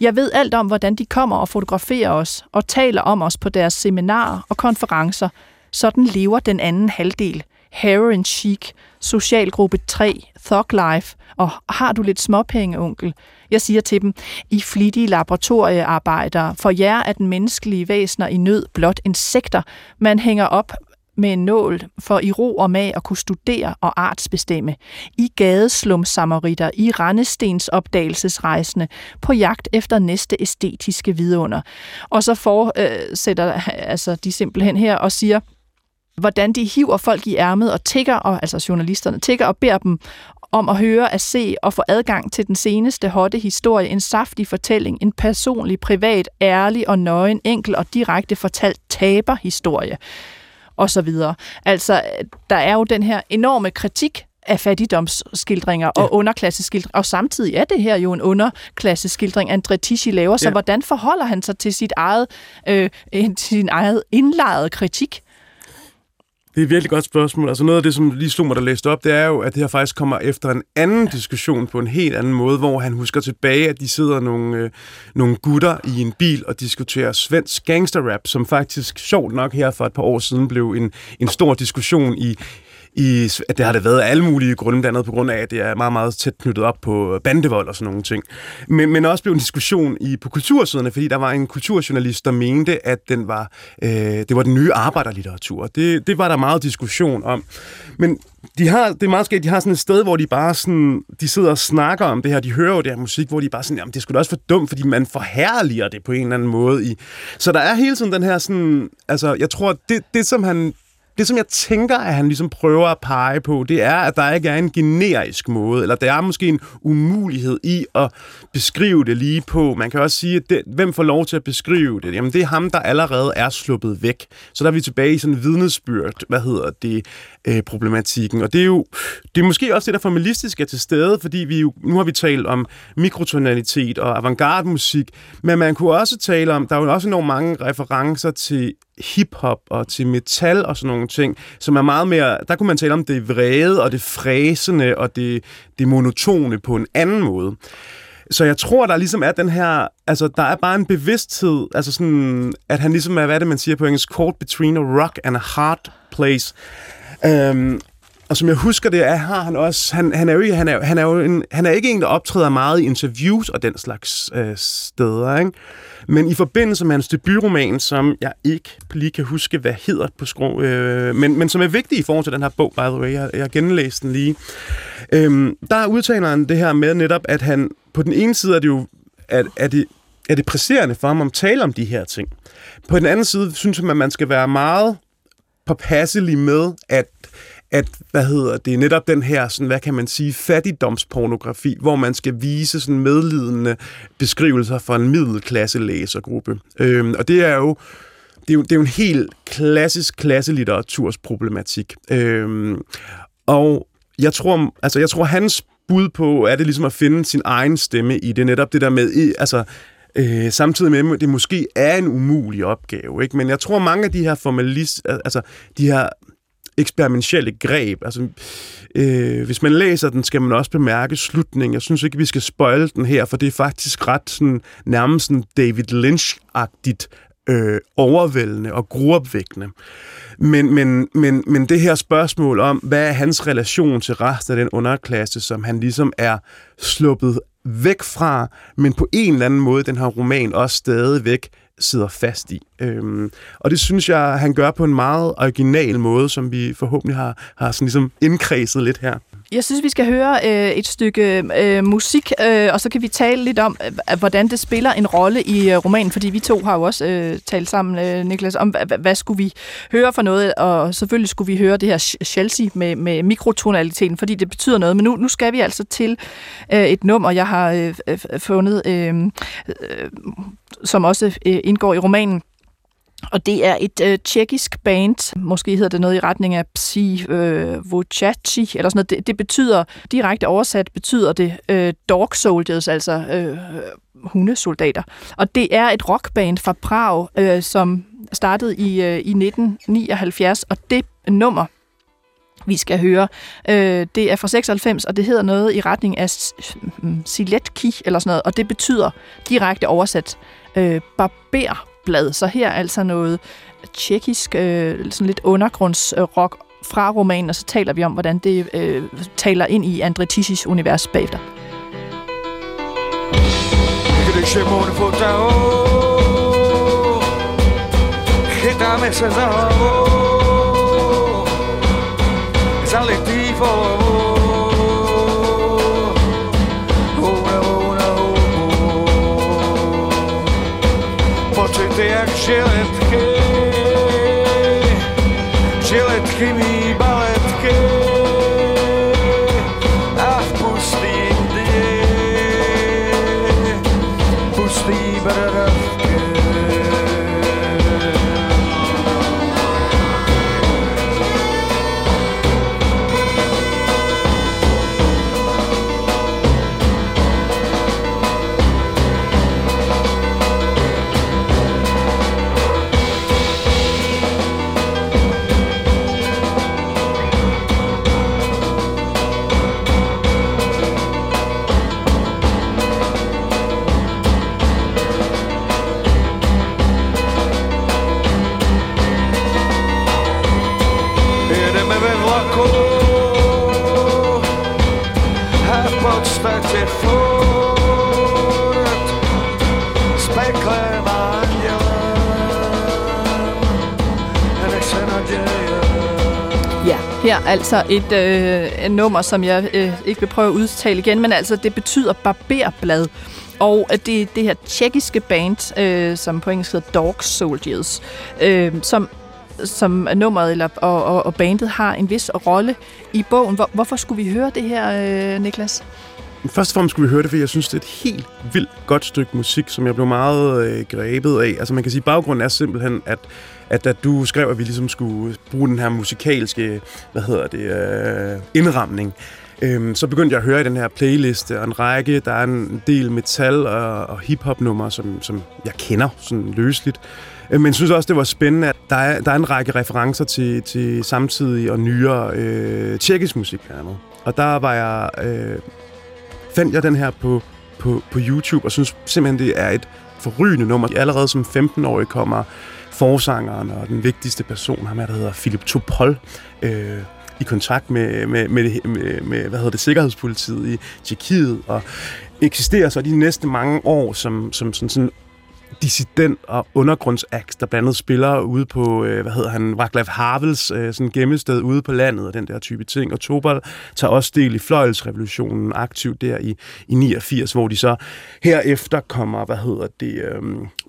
jeg ved alt om, hvordan de kommer og fotograferer os og taler om os på deres seminarer og konferencer. Sådan lever den anden halvdel. Heroin Chic, Socialgruppe 3, Thug Life, og har du lidt småpenge, onkel? Jeg siger til dem, I flittige laboratoriearbejdere, for jer er den menneskelige væsener i nød blot insekter, man hænger op med en nål for i ro og mag at kunne studere og artsbestemme. I gadeslumsamaritter, i Randestens opdagelsesrejsende, på jagt efter næste æstetiske vidunder. Og så fortsætter øh, altså de simpelthen her og siger, hvordan de hiver folk i ærmet og tigger, og, altså journalisterne tigger og beder dem om at høre, at se og få adgang til den seneste hotte historie, en saftig fortælling, en personlig, privat, ærlig og nøgen, enkel og direkte fortalt taberhistorie og så videre. Altså, der er jo den her enorme kritik af fattigdomsskildringer ja. og underklasseskildringer, og samtidig er det her jo en underklasseskildring, André Tichy laver, så ja. hvordan forholder han sig til sit eget, øh, sin eget indlejrede kritik? Det er et virkelig godt spørgsmål. Altså noget af det, som lige slog mig, der læste op, det er jo, at det her faktisk kommer efter en anden diskussion på en helt anden måde, hvor han husker tilbage, at de sidder nogle, øh, nogle gutter i en bil og diskuterer svensk gangsterrap, som faktisk sjovt nok her for et par år siden blev en, en stor diskussion i, i, at det har det været af alle mulige grunde, blandt andet på grund af, at det er meget, meget tæt knyttet op på bandevold og sådan nogle ting. Men, men også blev en diskussion i, på kultursiderne, fordi der var en kulturjournalist, der mente, at den var, øh, det var den nye arbejderlitteratur. Det, det var der meget diskussion om. Men de har, det er meget skægt, de har sådan et sted, hvor de bare sådan, de sidder og snakker om det her, de hører jo det her musik, hvor de bare sådan, jamen det skulle da også for dumt, fordi man forhærliger det på en eller anden måde. I. Så der er hele tiden den her sådan, altså jeg tror, det, det som han det, som jeg tænker, at han ligesom prøver at pege på, det er, at der ikke er en generisk måde, eller der er måske en umulighed i at beskrive det lige på. Man kan også sige, at det, hvem får lov til at beskrive det? Jamen, det er ham, der allerede er sluppet væk. Så der er vi tilbage i sådan vidnesbyrd, hvad hedder det, øh, problematikken. Og det er jo det er måske også det, der formalistisk er til stede, fordi vi jo, nu har vi talt om mikrotonalitet og avantgarde musik, men man kunne også tale om, der er jo også enormt mange referencer til hiphop og til metal og sådan nogle ting, som er meget mere, der kunne man tale om det vrede og det fræsende og det, det monotone på en anden måde. Så jeg tror, der ligesom er den her, altså der er bare en bevidsthed, altså sådan, at han ligesom er, hvad det man siger på engelsk, caught between a rock and a hard place. Øhm, og som jeg husker det, er, har han også, han, han er jo ikke, han er, han er jo en, han er ikke en, der optræder meget i interviews og den slags øh, steder, ikke? Men i forbindelse med hans debutroman, som jeg ikke lige kan huske, hvad hedder på skrå, øh, men, men som er vigtig i forhold til den her bog, by the way, jeg, jeg genlæste den lige, øh, der udtaler han det her med netop, at han på den ene side er det jo, at, at det, er det presserende for ham at tale om de her ting. På den anden side synes han, at man skal være meget påpasselig med, at at, hvad hedder det, netop den her, sådan, hvad kan man sige, fattigdomspornografi, hvor man skal vise sådan medlidende beskrivelser for en middelklasse læsergruppe. Øhm, og det er jo, det er jo, det er jo en helt klassisk klasselitteratursproblematik. Øhm, og jeg tror, altså, jeg tror, hans bud på, er det ligesom at finde sin egen stemme i det, netop det der med, altså, Øh, samtidig med, at det måske er en umulig opgave. Ikke? Men jeg tror, mange af de her formalist, altså de her eksperimentelle greb. Altså, øh, hvis man læser den, skal man også bemærke slutningen. Jeg synes ikke, vi skal spoil den her, for det er faktisk ret sådan, nærmest sådan David Lynch-agtigt øh, overvældende og gruopvækkende. Men, men, men, men det her spørgsmål om, hvad er hans relation til resten af den underklasse, som han ligesom er sluppet væk fra, men på en eller anden måde, den her roman også stadigvæk sidder fast i. Øhm, og det synes jeg, han gør på en meget original måde, som vi forhåbentlig har, har sådan ligesom indkredset lidt her. Jeg synes, vi skal høre øh, et stykke øh, musik, øh, og så kan vi tale lidt om, øh, hvordan det spiller en rolle i øh, romanen, fordi vi to har jo også øh, talt sammen, øh, Niklas, om hvad, hvad skulle vi høre for noget, og selvfølgelig skulle vi høre det her Chelsea med, med mikrotonaliteten, fordi det betyder noget, men nu, nu skal vi altså til øh, et nummer, jeg har øh, fundet, øh, øh, som også øh, indgår i romanen, og det er et øh, tjekkisk band, måske hedder det noget i retning af Psi øh, Vocaci, eller sådan noget. Det, det betyder, direkte oversat betyder det øh, dog soldiers, altså øh, hundesoldater. Og det er et rockband fra Prag, øh, som startede i, øh, i 1979, og det nummer, vi skal høre. Øh, det er fra 96, og det hedder noget i retning af mm, Siletki, eller sådan noget, og det betyder direkte oversat øh, barber blad. Så her altså noget tjekkisk, øh, sådan lidt undergrundsrock fra romanen, og så taler vi om, hvordan det øh, taler ind i Andre Tissis univers bagefter. Když altså et øh, nummer, som jeg øh, ikke vil prøve at udtale igen, men altså det betyder barberblad. Og øh, det det her tjekkiske band, øh, som på engelsk hedder Dog Soldiers, øh, som som nummeret eller, og, og, og bandet har en vis rolle i bogen. Hvor, hvorfor skulle vi høre det her, øh, Niklas? Først og fremmest skulle vi høre det, for jeg synes, det er et helt vildt godt stykke musik, som jeg blev meget øh, grebet af. Altså man kan sige, at baggrunden er simpelthen, at at at du skrev, at vi ligesom skulle bruge den her musikalske, hvad hedder det, øh, indramning, Øhm, så begyndte jeg at høre i den her playliste, og en række, der er en del metal og, og hiphop numre, som, som jeg kender sådan løsligt. Øh, men jeg synes også, det var spændende, at der er, der er en række referencer til, til samtidig og nyere øh, tjekkisk musik hernede. Og der var jeg, øh, fandt jeg den her på, på, på YouTube, og synes simpelthen, det er et forrygende nummer. Allerede som 15-årig kommer forsangeren og den vigtigste person, ham der hedder Philip Topol, øh, i kontakt med, med, med, med, med hvad hedder det, sikkerhedspolitiet i Tjekkiet, og eksisterer så de næste mange år som, som sådan, sådan dissident og undergrundsakt, der blandt andet spiller ude på, øh, hvad hedder han, Václav Havels øh, sådan gemmested ude på landet og den der type ting. Og Tobal tager også del i fløjelsrevolutionen aktivt der i, i 89, hvor de så herefter kommer, hvad hedder det, øh,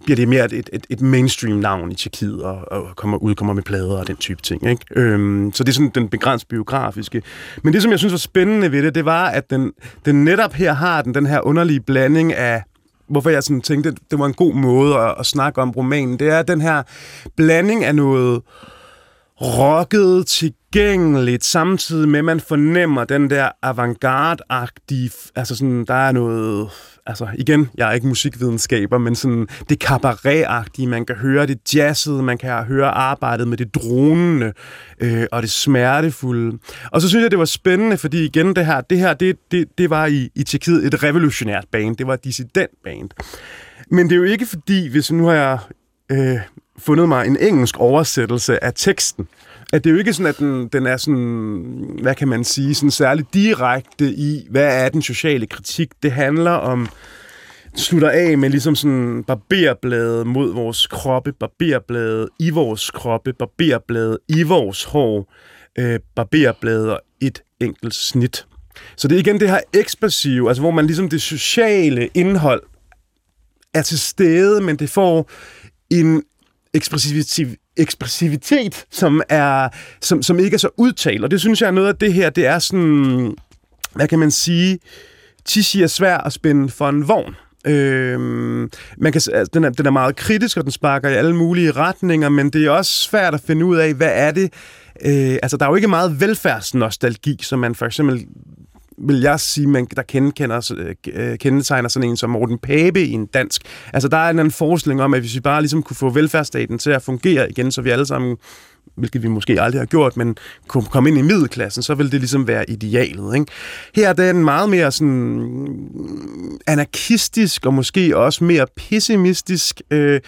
bliver det mere et, et, et mainstream navn i Tjekkiet og, og kommer, udkommer med plader og den type ting. Ikke? Øh, så det er sådan den begrænsede biografiske. Men det, som jeg synes var spændende ved det, det var, at den, den netop her har den, den her underlige blanding af hvorfor jeg sådan tænkte, det var en god måde at, at snakke om romanen, det er den her blanding af noget rocket, tilgængeligt, samtidig med, at man fornemmer den der avantgarde-agtige, altså sådan, der er noget altså igen, jeg er ikke musikvidenskaber, men sådan det cabaret man kan høre det jazzet, man kan høre arbejdet med det dronende øh, og det smertefulde. Og så synes jeg, det var spændende, fordi igen det her, det her, det, det, det var i, i Tjekkiet et revolutionært band, det var et dissident band. Men det er jo ikke fordi, hvis nu har jeg øh, fundet mig en engelsk oversættelse af teksten, at det er jo ikke sådan, at den, den er sådan, hvad kan man sige, sådan særligt direkte i, hvad er den sociale kritik. Det handler om, slutter af med ligesom sådan barberblade mod vores kroppe, barberblade i vores kroppe, barberblade i vores hår, øh, barberblade og et enkelt snit. Så det er igen det her ekspressive, altså hvor man ligesom det sociale indhold er til stede, men det får en ekspressivitet, ekspressivitet, som, er, som, som ikke er så udtalt. Og det synes jeg er noget af det her, det er sådan, hvad kan man sige, Tishi er svær at spænde for en vogn. Øhm, man kan, altså, den, er, den er meget kritisk, og den sparker i alle mulige retninger, men det er også svært at finde ud af, hvad er det, Øh, altså, der er jo ikke meget velfærdsnostalgi, som man for eksempel vil jeg sige, man, der kendekender, øh, kendetegner sådan en som Morten Pape i en dansk. Altså, der er en anden forestilling om, at hvis vi bare ligesom kunne få velfærdsstaten til at fungere igen, så vi alle sammen hvilket vi måske aldrig har gjort, men kunne komme ind i middelklassen, så ville det ligesom være idealet. Ikke? Her er den meget mere sådan anarkistisk og måske også mere pessimistisk øh,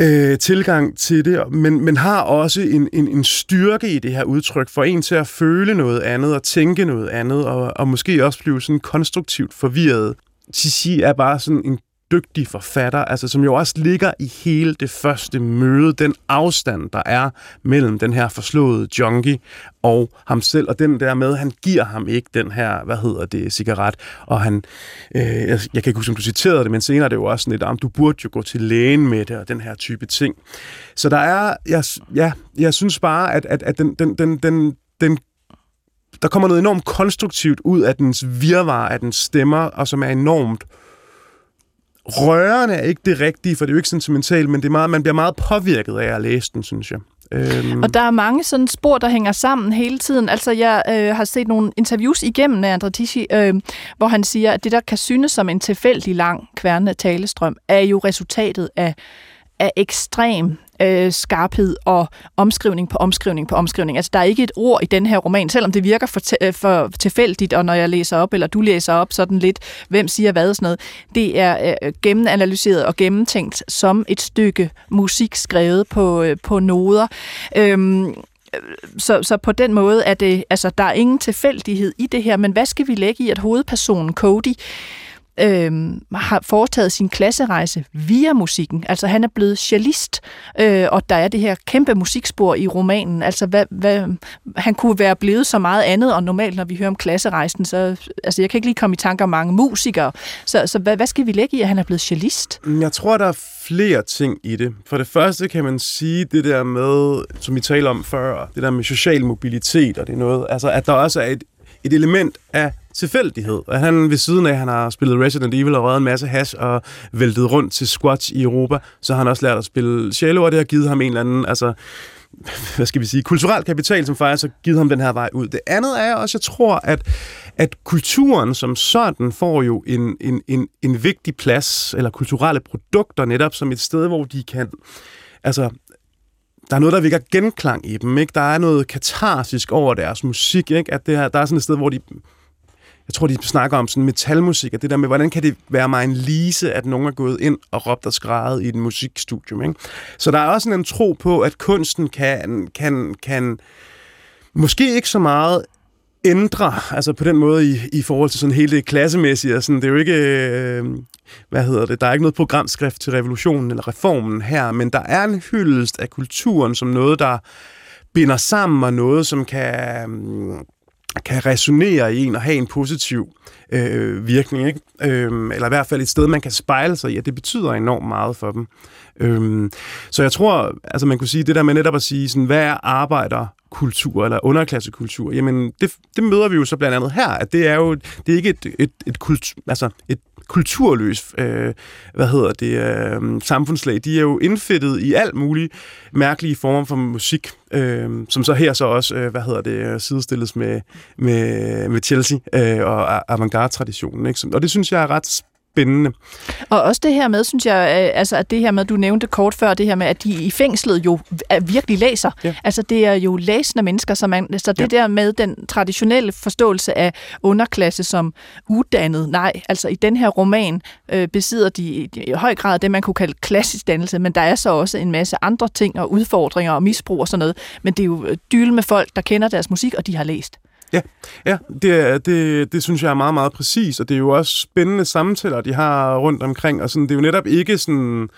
øh, tilgang til det, men, men har også en, en, en styrke i det her udtryk for en til at føle noget andet og tænke noget andet, og, og måske også blive sådan konstruktivt forvirret. Sissi er bare sådan en dygtig forfatter, altså som jo også ligger i hele det første møde, den afstand, der er mellem den her forslåede junkie og ham selv, og den der med, han giver ham ikke den her, hvad hedder det, cigaret, og han, øh, jeg, kan ikke huske, om du citerede det, men senere er det jo også sådan lidt, om du burde jo gå til lægen med det, og den her type ting. Så der er, jeg, ja, jeg synes bare, at, at, at den, den, den, den, den der kommer noget enormt konstruktivt ud af dens virvar, af dens stemmer, og som er enormt øh, rørende er ikke det rigtige, for det er jo ikke sentimentalt, men det er meget, man bliver meget påvirket af at læse den, synes jeg. Øhm. Og der er mange sådan spor, der hænger sammen hele tiden. Altså, jeg øh, har set nogle interviews igennem af André Tichy, øh, hvor han siger, at det, der kan synes som en tilfældig lang kværne talestrøm, er jo resultatet af af ekstrem øh, skarphed og omskrivning på omskrivning på omskrivning. Altså, der er ikke et ord i den her roman, selvom det virker for, øh, for tilfældigt, og når jeg læser op, eller du læser op, sådan lidt, hvem siger hvad og sådan noget. Det er øh, gennemanalyseret og gennemtænkt som et stykke musik skrevet på, øh, på noder. Øhm, så, så på den måde er det, altså der er ingen tilfældighed i det her, men hvad skal vi lægge i, at hovedpersonen Cody øh, har foretaget sin klasserejse via musikken. Altså han er blevet cellist, øh, og der er det her kæmpe musikspor i romanen. Altså hvad, hvad, han kunne være blevet så meget andet, og normalt når vi hører om klasserejsen, så altså, jeg kan ikke lige komme i tanker om mange musikere. Så, så hvad, hvad skal vi lægge i, at han er blevet cellist? Mm, jeg tror, der er flere ting i det. For det første kan man sige det der med, som vi talte om før, det der med social mobilitet, og det er noget, altså at der også er et, et element af tilfældighed. At han ved siden af, han har spillet Resident Evil og røget en masse hash og væltet rundt til squats i Europa, så har han også lært at spille cello, og det har givet ham en eller anden, altså, (laughs) hvad skal vi sige, kulturel kapital, som faktisk har givet ham den her vej ud. Det andet er også, jeg tror, at, at kulturen som sådan får jo en, en, en, en vigtig plads, eller kulturelle produkter netop som et sted, hvor de kan altså der er noget, der virker genklang i dem. Ikke? Der er noget katarsisk over deres musik. Ikke? At det her, der er sådan et sted, hvor de jeg tror, de snakker om sådan metalmusik, og det der med, hvordan kan det være mig en lise, at nogen er gået ind og råbt og skrejet i et musikstudium. Ikke? Så der er også en tro på, at kunsten kan, kan, kan måske ikke så meget ændrer, altså på den måde i, i forhold til sådan hele det klassemæssige, sådan, det er jo ikke, øh, hvad hedder det, der er ikke noget programskrift til revolutionen eller reformen her, men der er en hyldest af kulturen som noget, der binder sammen og noget, som kan, mm, kan resonere i en og have en positiv øh, virkning, ikke? Øh, eller i hvert fald et sted, man kan spejle sig i, at det betyder enormt meget for dem. Øh, så jeg tror, altså man kunne sige, det der med netop at sige, sådan, hvad er arbejder kultur eller underklassekultur, jamen det, det møder vi jo så blandt andet her, at det er jo det er ikke et, et, et, kultur, altså et kulturløs, øh, hvad hedder det, øh, samfundslag. De er jo indfittet i alt muligt mærkelige former for musik, øh, som så her så også, øh, hvad hedder det, øh, sidestilles med, med, med Chelsea øh, og avantgarde-traditionen. Ikke? Og det synes jeg er ret spændende. Og også det her med, synes jeg, øh, altså at det her med, du nævnte kort før, det her med, at de i fængslet jo virkelig læser. Ja. Altså det er jo læsende mennesker, så, man, så det ja. der med den traditionelle forståelse af underklasse som uddannet, nej, altså i den her roman øh, besidder de i, i høj grad det, man kunne kalde klassisk dannelse, men der er så også en masse andre ting og udfordringer og misbrug og sådan noget, men det er jo øh, dyl med folk, der kender deres musik, og de har læst. Ja, ja det, det, det synes jeg er meget, meget præcis, og det er jo også spændende samtaler, de har rundt omkring, og sådan, det er jo netop ikke sådan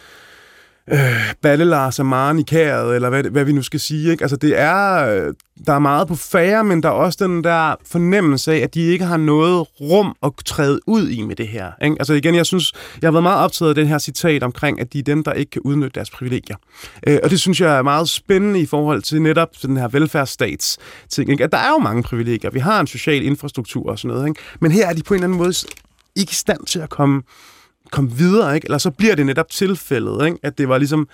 øh, ballelars og Maren i kæret, eller hvad, hvad vi nu skal sige. Ikke? Altså, det er, øh, der er meget på færre, men der er også den der fornemmelse af, at de ikke har noget rum at træde ud i med det her. Ikke? Altså igen, jeg synes, jeg har været meget optaget af den her citat omkring, at de er dem, der ikke kan udnytte deres privilegier. Øh, og det synes jeg er meget spændende i forhold til netop den her velfærdsstats ting. Ikke? At der er jo mange privilegier. Vi har en social infrastruktur og sådan noget. Ikke? Men her er de på en eller anden måde ikke i stand til at komme komme videre, ikke? Eller så bliver det netop tilfældet, ikke? At det var ligesom,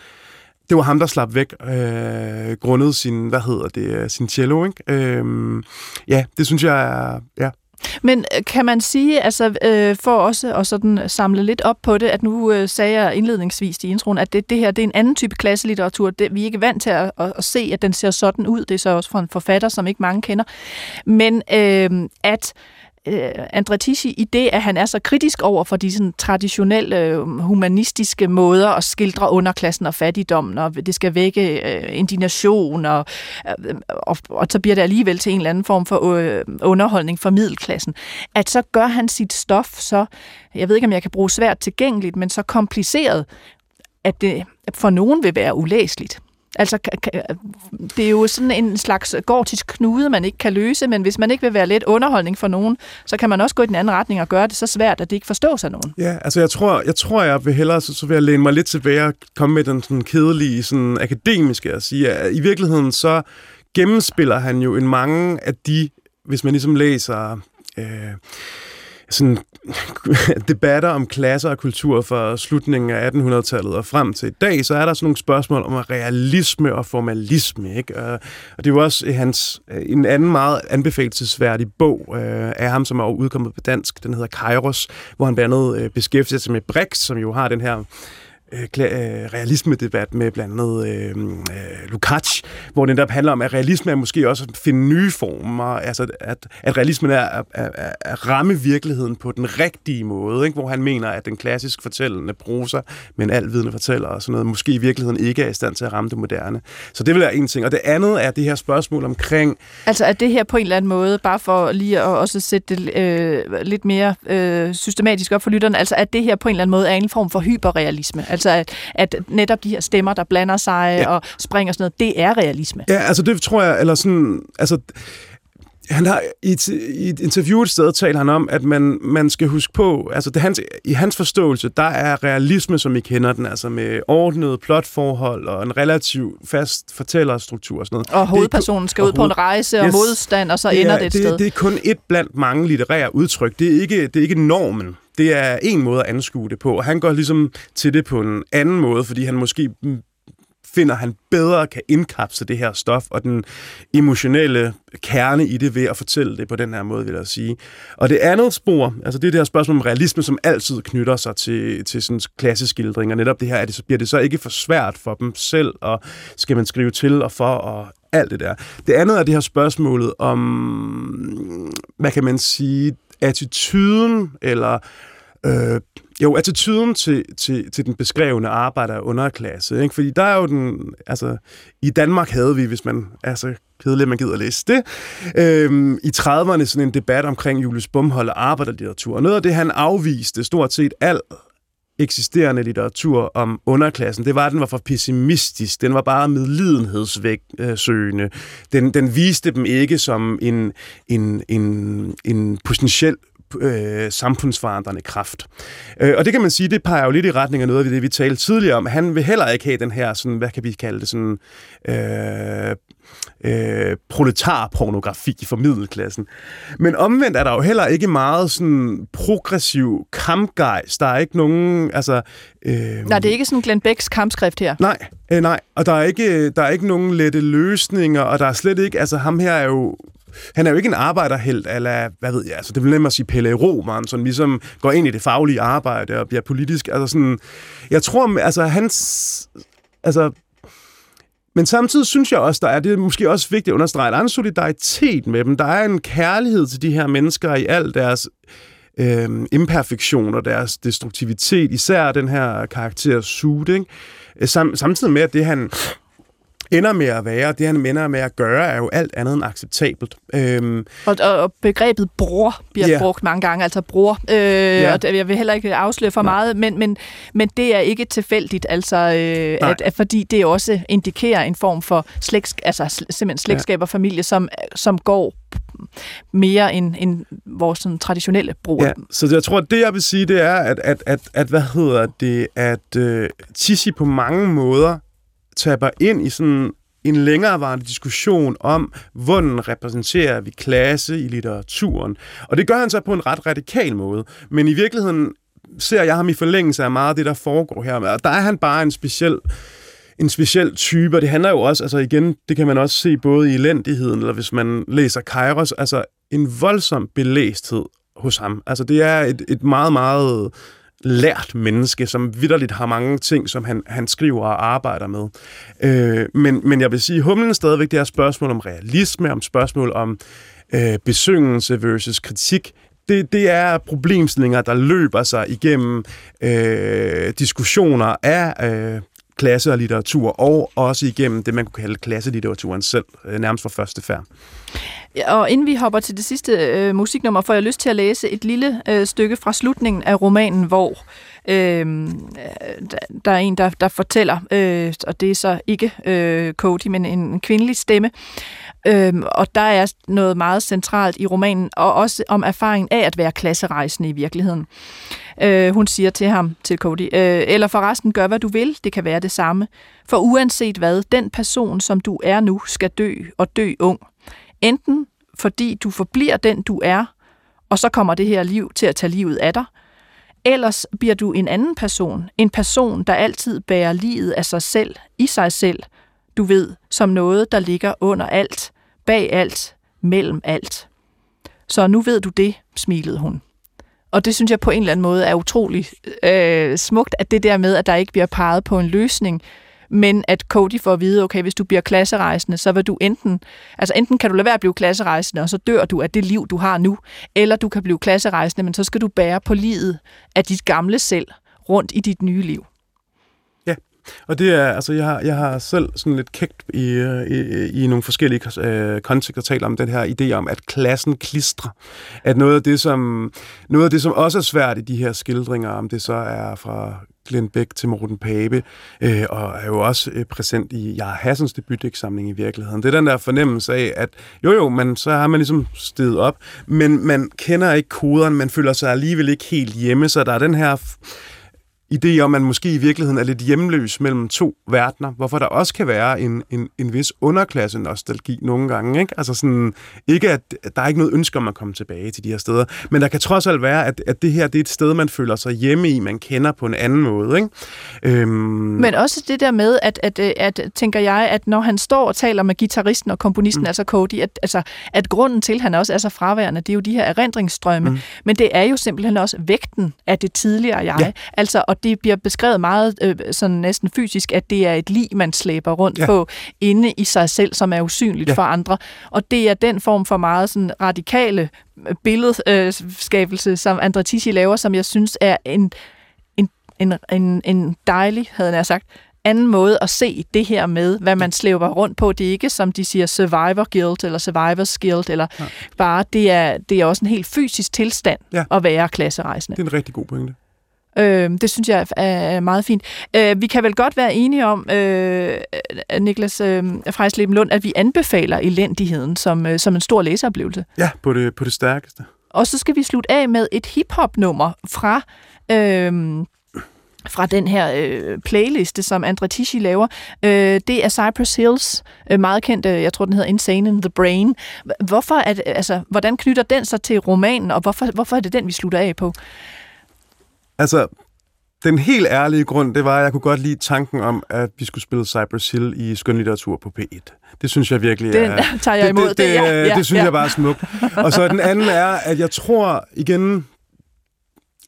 det var ham, der slap væk, øh, grundet sin, hvad hedder det, øh, sin cello, ikke? Øh, ja, det synes jeg er, ja, men øh, kan man sige, altså øh, for også at sådan samle lidt op på det, at nu øh, sagde jeg indledningsvis i introen, at det, det her det er en anden type klasselitteratur. Det, vi er ikke vant til at, at, at se, at den ser sådan ud. Det er så også fra en forfatter, som ikke mange kender. Men øh, at øh, Andretti i det, at han er så kritisk over for de sådan, traditionelle øh, humanistiske måder at skildre underklassen og fattigdommen, og det skal vække øh, indignation, og, øh, og, og så bliver det alligevel til en eller anden form for øh, underholdning for middelklassen. At så gør han sit stof så, jeg ved ikke om jeg kan bruge svært tilgængeligt, men så kompliceret, at det for nogen vil være ulæseligt. Altså, det er jo sådan en slags gortisk knude, man ikke kan løse, men hvis man ikke vil være lidt underholdning for nogen, så kan man også gå i den anden retning og gøre det så svært, at det ikke forstås af nogen. Ja, altså jeg tror, jeg, tror, jeg vil hellere, så, så vil jeg læne mig lidt tilbage og komme med den sådan kedelige, sådan akademiske at sige, at i virkeligheden så gennemspiller han jo en mange af de, hvis man ligesom læser... Øh, sådan (laughs) debatter om klasser og kultur fra slutningen af 1800-tallet og frem til i dag, så er der sådan nogle spørgsmål om realisme og formalisme. Ikke? Og det er jo også hans, øh, en anden meget anbefalelsesværdig bog øh, af ham, som er udkommet på dansk. Den hedder Kairos, hvor han blandt andet øh, beskæftiger sig med Brix, som jo har den her Øh, øh, realisme-debat med blandt andet øh, øh, Lukács, hvor det netop handler om, at realisme er måske også at finde nye former, altså at, at realismen er at, at, at ramme virkeligheden på den rigtige måde, ikke? hvor han mener, at den klassisk fortællende prosa, men alvidende fortæller og sådan noget, måske i virkeligheden ikke er i stand til at ramme det moderne. Så det vil være en ting. Og det andet er det her spørgsmål omkring... Altså er det her på en eller anden måde, bare for lige at også sætte det øh, lidt mere øh, systematisk op for lytterne, altså at det her på en eller anden måde er en form for hyperrealisme, altså Altså, at, at netop de her stemmer, der blander sig ja. og springer sådan noget, det er realisme. Ja, altså det tror jeg, eller sådan, altså han har i et, i et interview et sted talt han om, at man, man skal huske på, altså det hans, i hans forståelse, der er realisme, som I kender den, altså med ordnet plotforhold og en relativ fast fortællerstruktur og sådan noget. Og hovedpersonen skal ud på en rejse og yes, modstand, og så det ender er, det et det, sted. Det er kun et blandt mange litterære udtryk. Det er ikke, det er ikke normen. Det er en måde at anskue det på, og han går ligesom til det på en anden måde, fordi han måske finder, han bedre kan indkapsle det her stof, og den emotionelle kerne i det ved at fortælle det på den her måde, vil jeg sige. Og det andet spor, altså det er det her spørgsmål om realisme, som altid knytter sig til, til sådan klassisk skildring, og netop det her, er det, så bliver det så ikke for svært for dem selv, og skal man skrive til og for, og alt det der. Det andet er det her spørgsmålet om, hvad kan man sige, attituden, eller øh, jo, attituden til, til, til den beskrevne arbejder underklasse. Ikke? Fordi der er jo den... Altså, i Danmark havde vi, hvis man er så kedelig, man gider at læse det, øhm, i 30'erne sådan en debat omkring Julius Bumhold og arbejderlitteratur. Og noget af det, han afviste stort set alt eksisterende litteratur om underklassen, det var, at den var for pessimistisk. Den var bare medlidenhedssøgende. Den, den viste dem ikke som en, en, en, en potentiel øh, samfundsforandrende kraft. Øh, og det kan man sige, det peger jo lidt i retning af noget af det, vi talte tidligere om. Han vil heller ikke have den her, sådan, hvad kan vi kalde det, sådan, øh, øh, proletarpornografi for middelklassen. Men omvendt er der jo heller ikke meget sådan progressiv kampgejst. Der er ikke nogen... Altså, øh, nej, det er ikke sådan Glenn Becks kampskrift her. Nej, øh, nej. Og der er, ikke, der er ikke nogen lette løsninger, og der er slet ikke... Altså, ham her er jo han er jo ikke en arbejderhelt, eller hvad ved jeg, altså det vil nemlig sige Pelle Roman, som ligesom går ind i det faglige arbejde og bliver politisk. Altså sådan, jeg tror, altså hans, altså men samtidig synes jeg også, der er det er måske også vigtigt at understrege, at der er en solidaritet med dem. Der er en kærlighed til de her mennesker i al deres øh, imperfektion og deres destruktivitet. Især den her karakter Sud, ikke? Sam, samtidig med, at det han ender med at være, det han ender med at gøre, er jo alt andet end acceptabelt. Øhm, og, og begrebet bror bliver yeah. brugt mange gange, altså bror. Øh, yeah. og jeg vil heller ikke afsløre for Nej. meget, men, men, men det er ikke tilfældigt, altså, øh, at, at, fordi det også indikerer en form for slægts, altså simpelthen slægtskab og familie, som, som går mere end, end vores sådan, traditionelle brug. Ja, så jeg tror, at det jeg vil sige, det er, at, at, at, at hvad hedder det, at uh, Tissi på mange måder taber ind i sådan en længerevarende diskussion om, hvordan repræsenterer vi klasse i litteraturen. Og det gør han så på en ret radikal måde. Men i virkeligheden ser jeg ham i forlængelse af meget af det, der foregår her. Og der er han bare en speciel en speciel type, og det handler jo også, altså igen, det kan man også se både i elendigheden, eller hvis man læser Kairos, altså en voldsom belæsthed hos ham. Altså det er et, et meget, meget lært menneske, som vidderligt har mange ting, som han, han skriver og arbejder med. Øh, men, men jeg vil sige, humlen stadigvæk det er spørgsmål om realisme, om spørgsmål om øh, besyngelse versus kritik. Det, det er problemstillinger, der løber sig igennem øh, diskussioner af øh, klasse og litteratur, og også igennem det, man kunne kalde klasselitteraturen selv, øh, nærmest fra første færd. Ja, og inden vi hopper til det sidste øh, musiknummer, får jeg lyst til at læse et lille øh, stykke fra slutningen af romanen, hvor øh, der er en, der, der fortæller, øh, og det er så ikke øh, Cody, men en, en kvindelig stemme, Øhm, og der er noget meget centralt i romanen, og også om erfaringen af at være klasserejsende i virkeligheden. Øh, hun siger til ham, til Cody, øh, eller forresten gør, hvad du vil, det kan være det samme. For uanset hvad, den person, som du er nu, skal dø og dø ung. Enten fordi du forbliver den, du er, og så kommer det her liv til at tage livet af dig, ellers bliver du en anden person, en person, der altid bærer livet af sig selv, i sig selv, du ved, som noget, der ligger under alt, bag alt, mellem alt. Så nu ved du det, smilede hun. Og det synes jeg på en eller anden måde er utrolig øh, smukt, at det der med, at der ikke bliver peget på en løsning, men at Cody får at vide, okay, hvis du bliver klasserejsende, så vil du enten, altså enten kan du lade være at blive klasserejsende, og så dør du af det liv, du har nu, eller du kan blive klasserejsende, men så skal du bære på livet af dit gamle selv rundt i dit nye liv. Og det er, altså, jeg har, jeg har selv sådan lidt kægt i, øh, i, i nogle forskellige øh, kontekster talt om den her idé om, at klassen klistrer. At noget af det, som, noget af det, som også er svært i de her skildringer, om det så er fra Glenn Beck til Morten Pape, øh, og er jo også øh, præsent i Jar Hassens debutdæksamling i virkeligheden. Det er den der fornemmelse af, at jo jo, man, så har man ligesom stedet op, men man kender ikke koderen, man føler sig alligevel ikke helt hjemme, så der er den her idé om, at man måske i virkeligheden er lidt hjemløs mellem to verdener, hvorfor der også kan være en, en, en vis underklasse nostalgi nogle gange. Ikke? Altså sådan, ikke at der er ikke noget ønske om at komme tilbage til de her steder, men der kan trods alt være, at, at det her det er et sted, man føler sig hjemme i, man kender på en anden måde. Ikke? Øhm... Men også det der med, at, at, at, at, tænker jeg, at når han står og taler med gitarristen og komponisten, mm. altså Cody, at, altså, at grunden til, at han også er så fraværende, det er jo de her erindringsstrømme, mm. men det er jo simpelthen også vægten af det tidligere jeg. Ja. Altså, og det bliver beskrevet meget øh, sådan næsten fysisk, at det er et lig, man slæber rundt ja. på inde i sig selv, som er usynligt ja. for andre. Og det er den form for meget sådan radikale billedskabelse, øh, som Andre Tisci laver, som jeg synes er en en, en, en dejlig, havde jeg sagt, anden måde at se det her med, hvad man slæver rundt på. Det er ikke, som de siger, survivor guilt eller survivors guilt, eller ja. bare, det er, det er også en helt fysisk tilstand ja. at være klasserejsende. Det er en rigtig god pointe. Øh, det synes jeg er meget fint. Øh, vi kan vel godt være enige om, øh, Niklas øh, Frejsleben Lund, at vi anbefaler elendigheden som, øh, som en stor læseoplevelse. Ja, på det, på det stærkeste. Og så skal vi slutte af med et hip-hop-nummer fra... Øh, fra den her øh, playliste, som Andre Tichy laver. Øh, det er Cypress Hills, øh, meget kendt, øh, jeg tror den hedder Insane in the Brain. Hvorfor er det, altså, hvordan knytter den sig til romanen, og hvorfor, hvorfor er det den, vi slutter af på? Altså, den helt ærlige grund, det var, at jeg kunne godt lide tanken om, at vi skulle spille Cypress Hill i skønlitteratur på P1. Det synes jeg virkelig er... Den (laughs) tager jeg imod. Det, det, det, ja, ja, det synes ja. jeg bare er smukt. Og så den anden er, at jeg tror igen,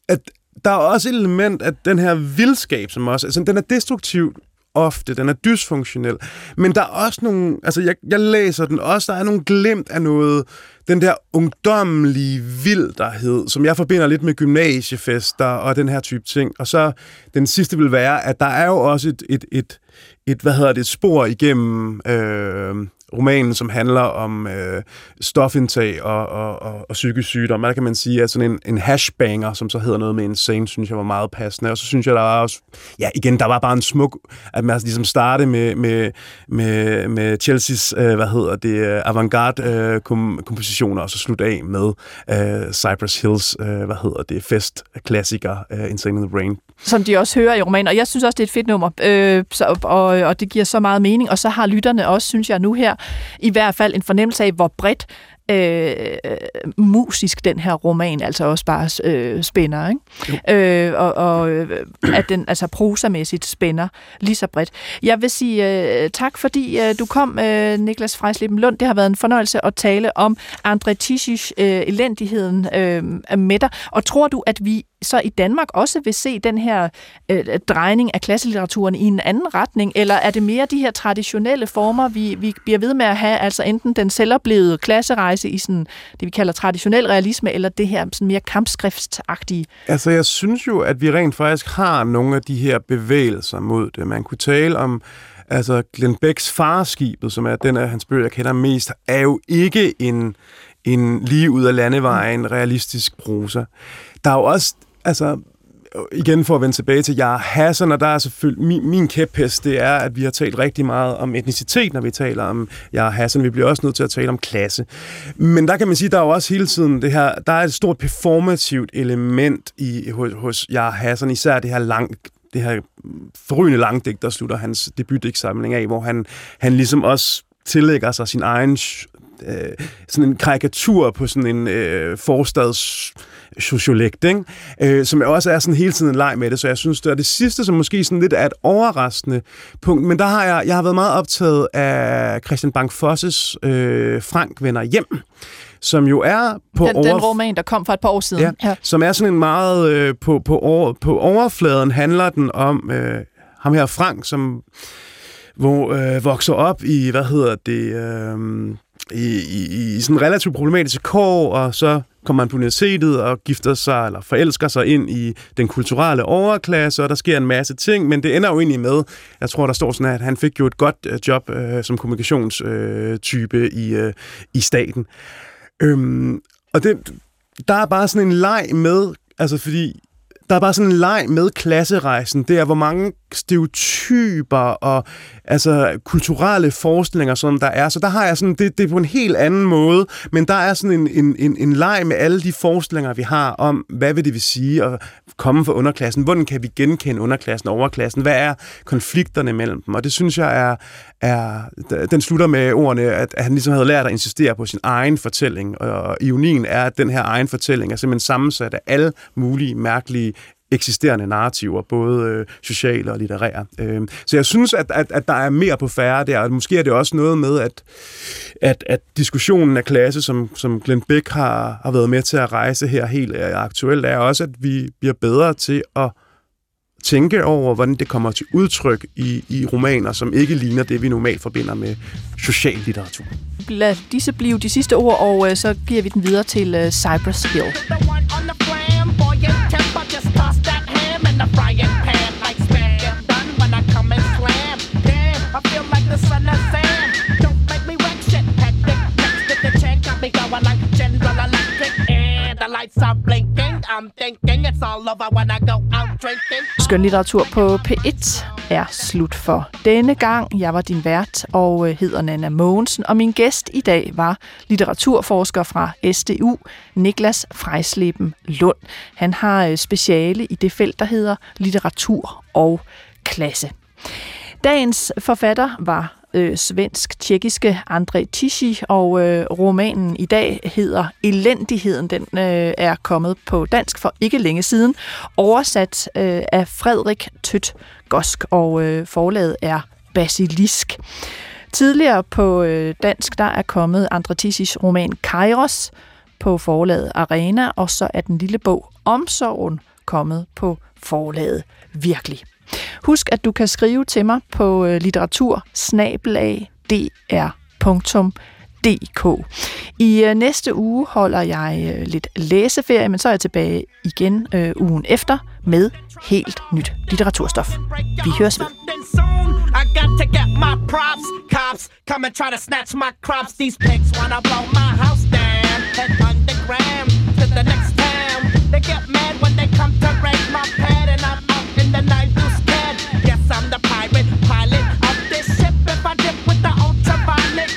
at der er også et element af den her vildskab, som også... Altså, den er destruktiv ofte, den er dysfunktionel. Men der er også nogle... Altså, jeg, jeg læser den også, der er nogle glemt af noget den der ungdommelige vilderhed, som jeg forbinder lidt med gymnasiefester og den her type ting. Og så den sidste vil være, at der er jo også et, et, et, et hvad hedder det, et spor igennem øh, romanen, som handler om øh, stofindtag og, og, og, og psykisk sygdom. Der kan man sige, at sådan en, en hashbanger, som så hedder noget med en scene, synes jeg var meget passende. Og så synes jeg, der var også, ja igen, der var bare en smuk, at man altså ligesom startede med, med, med, med Chelsea's, øh, hvad hedder det, øh, avantgarde øh, kom, kompositioner, og så slutte af med øh, Cypress Hills, øh, hvad hedder det, fest klassiker, øh, Insane in the Rain. Som de også hører i romanen, og jeg synes også, det er et fedt nummer, øh, så, og, og det giver så meget mening, og så har lytterne også, synes jeg nu her, i hvert fald en fornemmelse af, hvor bredt øh, musisk den her roman altså også bare øh, spænder, ikke? Øh, og, og øh, at den altså prosamæssigt spænder lige så bredt. Jeg vil sige øh, tak, fordi øh, du kom, øh, Niklas Frejslippen Lund. Det har været en fornøjelse at tale om André Tischisch øh, elendigheden øh, med dig. Og tror du, at vi så i Danmark også vil se den her øh, drejning af klasselitteraturen i en anden retning, eller er det mere de her traditionelle former, vi, vi bliver ved med at have, altså enten den selvoplevede klasserejse i sådan, det, vi kalder traditionel realisme, eller det her sådan mere kampskriftsagtige? Altså, jeg synes jo, at vi rent faktisk har nogle af de her bevægelser mod det. Man kunne tale om Altså, Glenn Becks Farskibet, som er den af hans bøger, jeg kender mest, er jo ikke en, en lige ud af landevejen realistisk prosa. Der er jo også altså, igen for at vende tilbage til jeg Hassan, og der er selvfølgelig min, min kæphest, det er, at vi har talt rigtig meget om etnicitet, når vi taler om jeg Hassan. Vi bliver også nødt til at tale om klasse. Men der kan man sige, der er jo også hele tiden det her, der er et stort performativt element i, hos, hos jeg Hassan, især det her lang, det her forrygende langdigt, der slutter hans debutdæksamling af, hvor han, han ligesom også tillægger sig sin egen øh, sådan en karikatur på sådan en øh, forstads sociolekt, ikke? Øh, som også er sådan hele tiden en leg med det, så jeg synes, det er det sidste, som måske sådan lidt er et overraskende punkt, men der har jeg, jeg har været meget optaget af Christian Bang-Fosses øh, Frank vender hjem, som jo er på den, over... den roman, der kom for et par år siden. Ja, ja. Som er sådan en meget... Øh, på, på, over, på overfladen handler den om øh, ham her Frank, som hvor, øh, vokser op i, hvad hedder det, øh, i, i, i sådan relativt problematiske kår, og så kommer man på universitetet og gifter sig eller forelsker sig ind i den kulturelle overklasse, og der sker en masse ting, men det ender jo egentlig med, jeg tror, der står sådan, at han fik jo et godt øh, job øh, som kommunikationstype øh, i, øh, i staten. Øhm, og det, der er bare sådan en leg med, altså fordi der er bare sådan en leg med klasserejsen. Det er, hvor mange stereotyper og altså, kulturelle forestillinger, som der er. Så der har jeg sådan, det, det er på en helt anden måde, men der er sådan en, en, en, en leg med alle de forestillinger, vi har om, hvad vil det vil sige at komme fra underklassen? Hvordan kan vi genkende underklassen og overklassen? Hvad er konflikterne mellem dem? Og det synes jeg er, er den slutter med ordene, at, at han ligesom havde lært at insistere på sin egen fortælling. Og ironien er, at den her egen fortælling er simpelthen sammensat af alle mulige mærkelige eksisterende narrativer, både øh, sociale og litterære. Øh, så jeg synes, at, at, at der er mere på færre der, og måske er det også noget med, at, at, at diskussionen af klasse, som, som Glenn Beck har, har været med til at rejse her helt øh, aktuelt, er også, at vi bliver bedre til at tænke over, hvordan det kommer til udtryk i, i romaner, som ikke ligner det, vi normalt forbinder med social litteratur. Lad disse blive de sidste ord, og øh, så giver vi den videre til øh, Cypress Hill. The frying lights are blinking. I'm thinking it's all over when I go out drinking. Skønlitteratur på P1 er slut for denne gang. Jeg var din vært og øh, hedder Nana Mogensen, og min gæst i dag var litteraturforsker fra SDU, Niklas Frejsleben Lund. Han har øh, speciale i det felt, der hedder litteratur og klasse. Dagens forfatter var øh, svensk-tjekkiske André Tichy, og øh, romanen i dag hedder Elendigheden. Den øh, er kommet på dansk for ikke længe siden, oversat øh, af Frederik Tødt Gosk, og øh, forlaget er Basilisk. Tidligere på øh, dansk, der er kommet André Tichys roman Kairos på forlaget Arena, og så er den lille bog Omsorgen kommet på forlaget Virkelig. Husk, at du kan skrive til mig på øh, litteratursnabelag.dr.dk. I øh, næste uge holder jeg øh, lidt læseferie, men så er jeg tilbage igen øh, ugen efter med helt nyt litteraturstof. Vi høres ved. I got to get my props. Cops come and try to snatch my crops. These pigs wanna blow my house down. Head underground to the next town. They get mad when they come to raid my pad, and I'm out in the night scared. Yes, I'm the pirate pilot of this ship. If I dip with the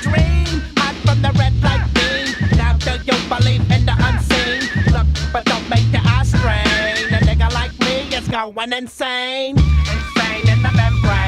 dream, hide from the red light beam. Now do you believe in the unseen? Look, but don't make your eyes strain. A nigga like me is going insane, insane in the membrane.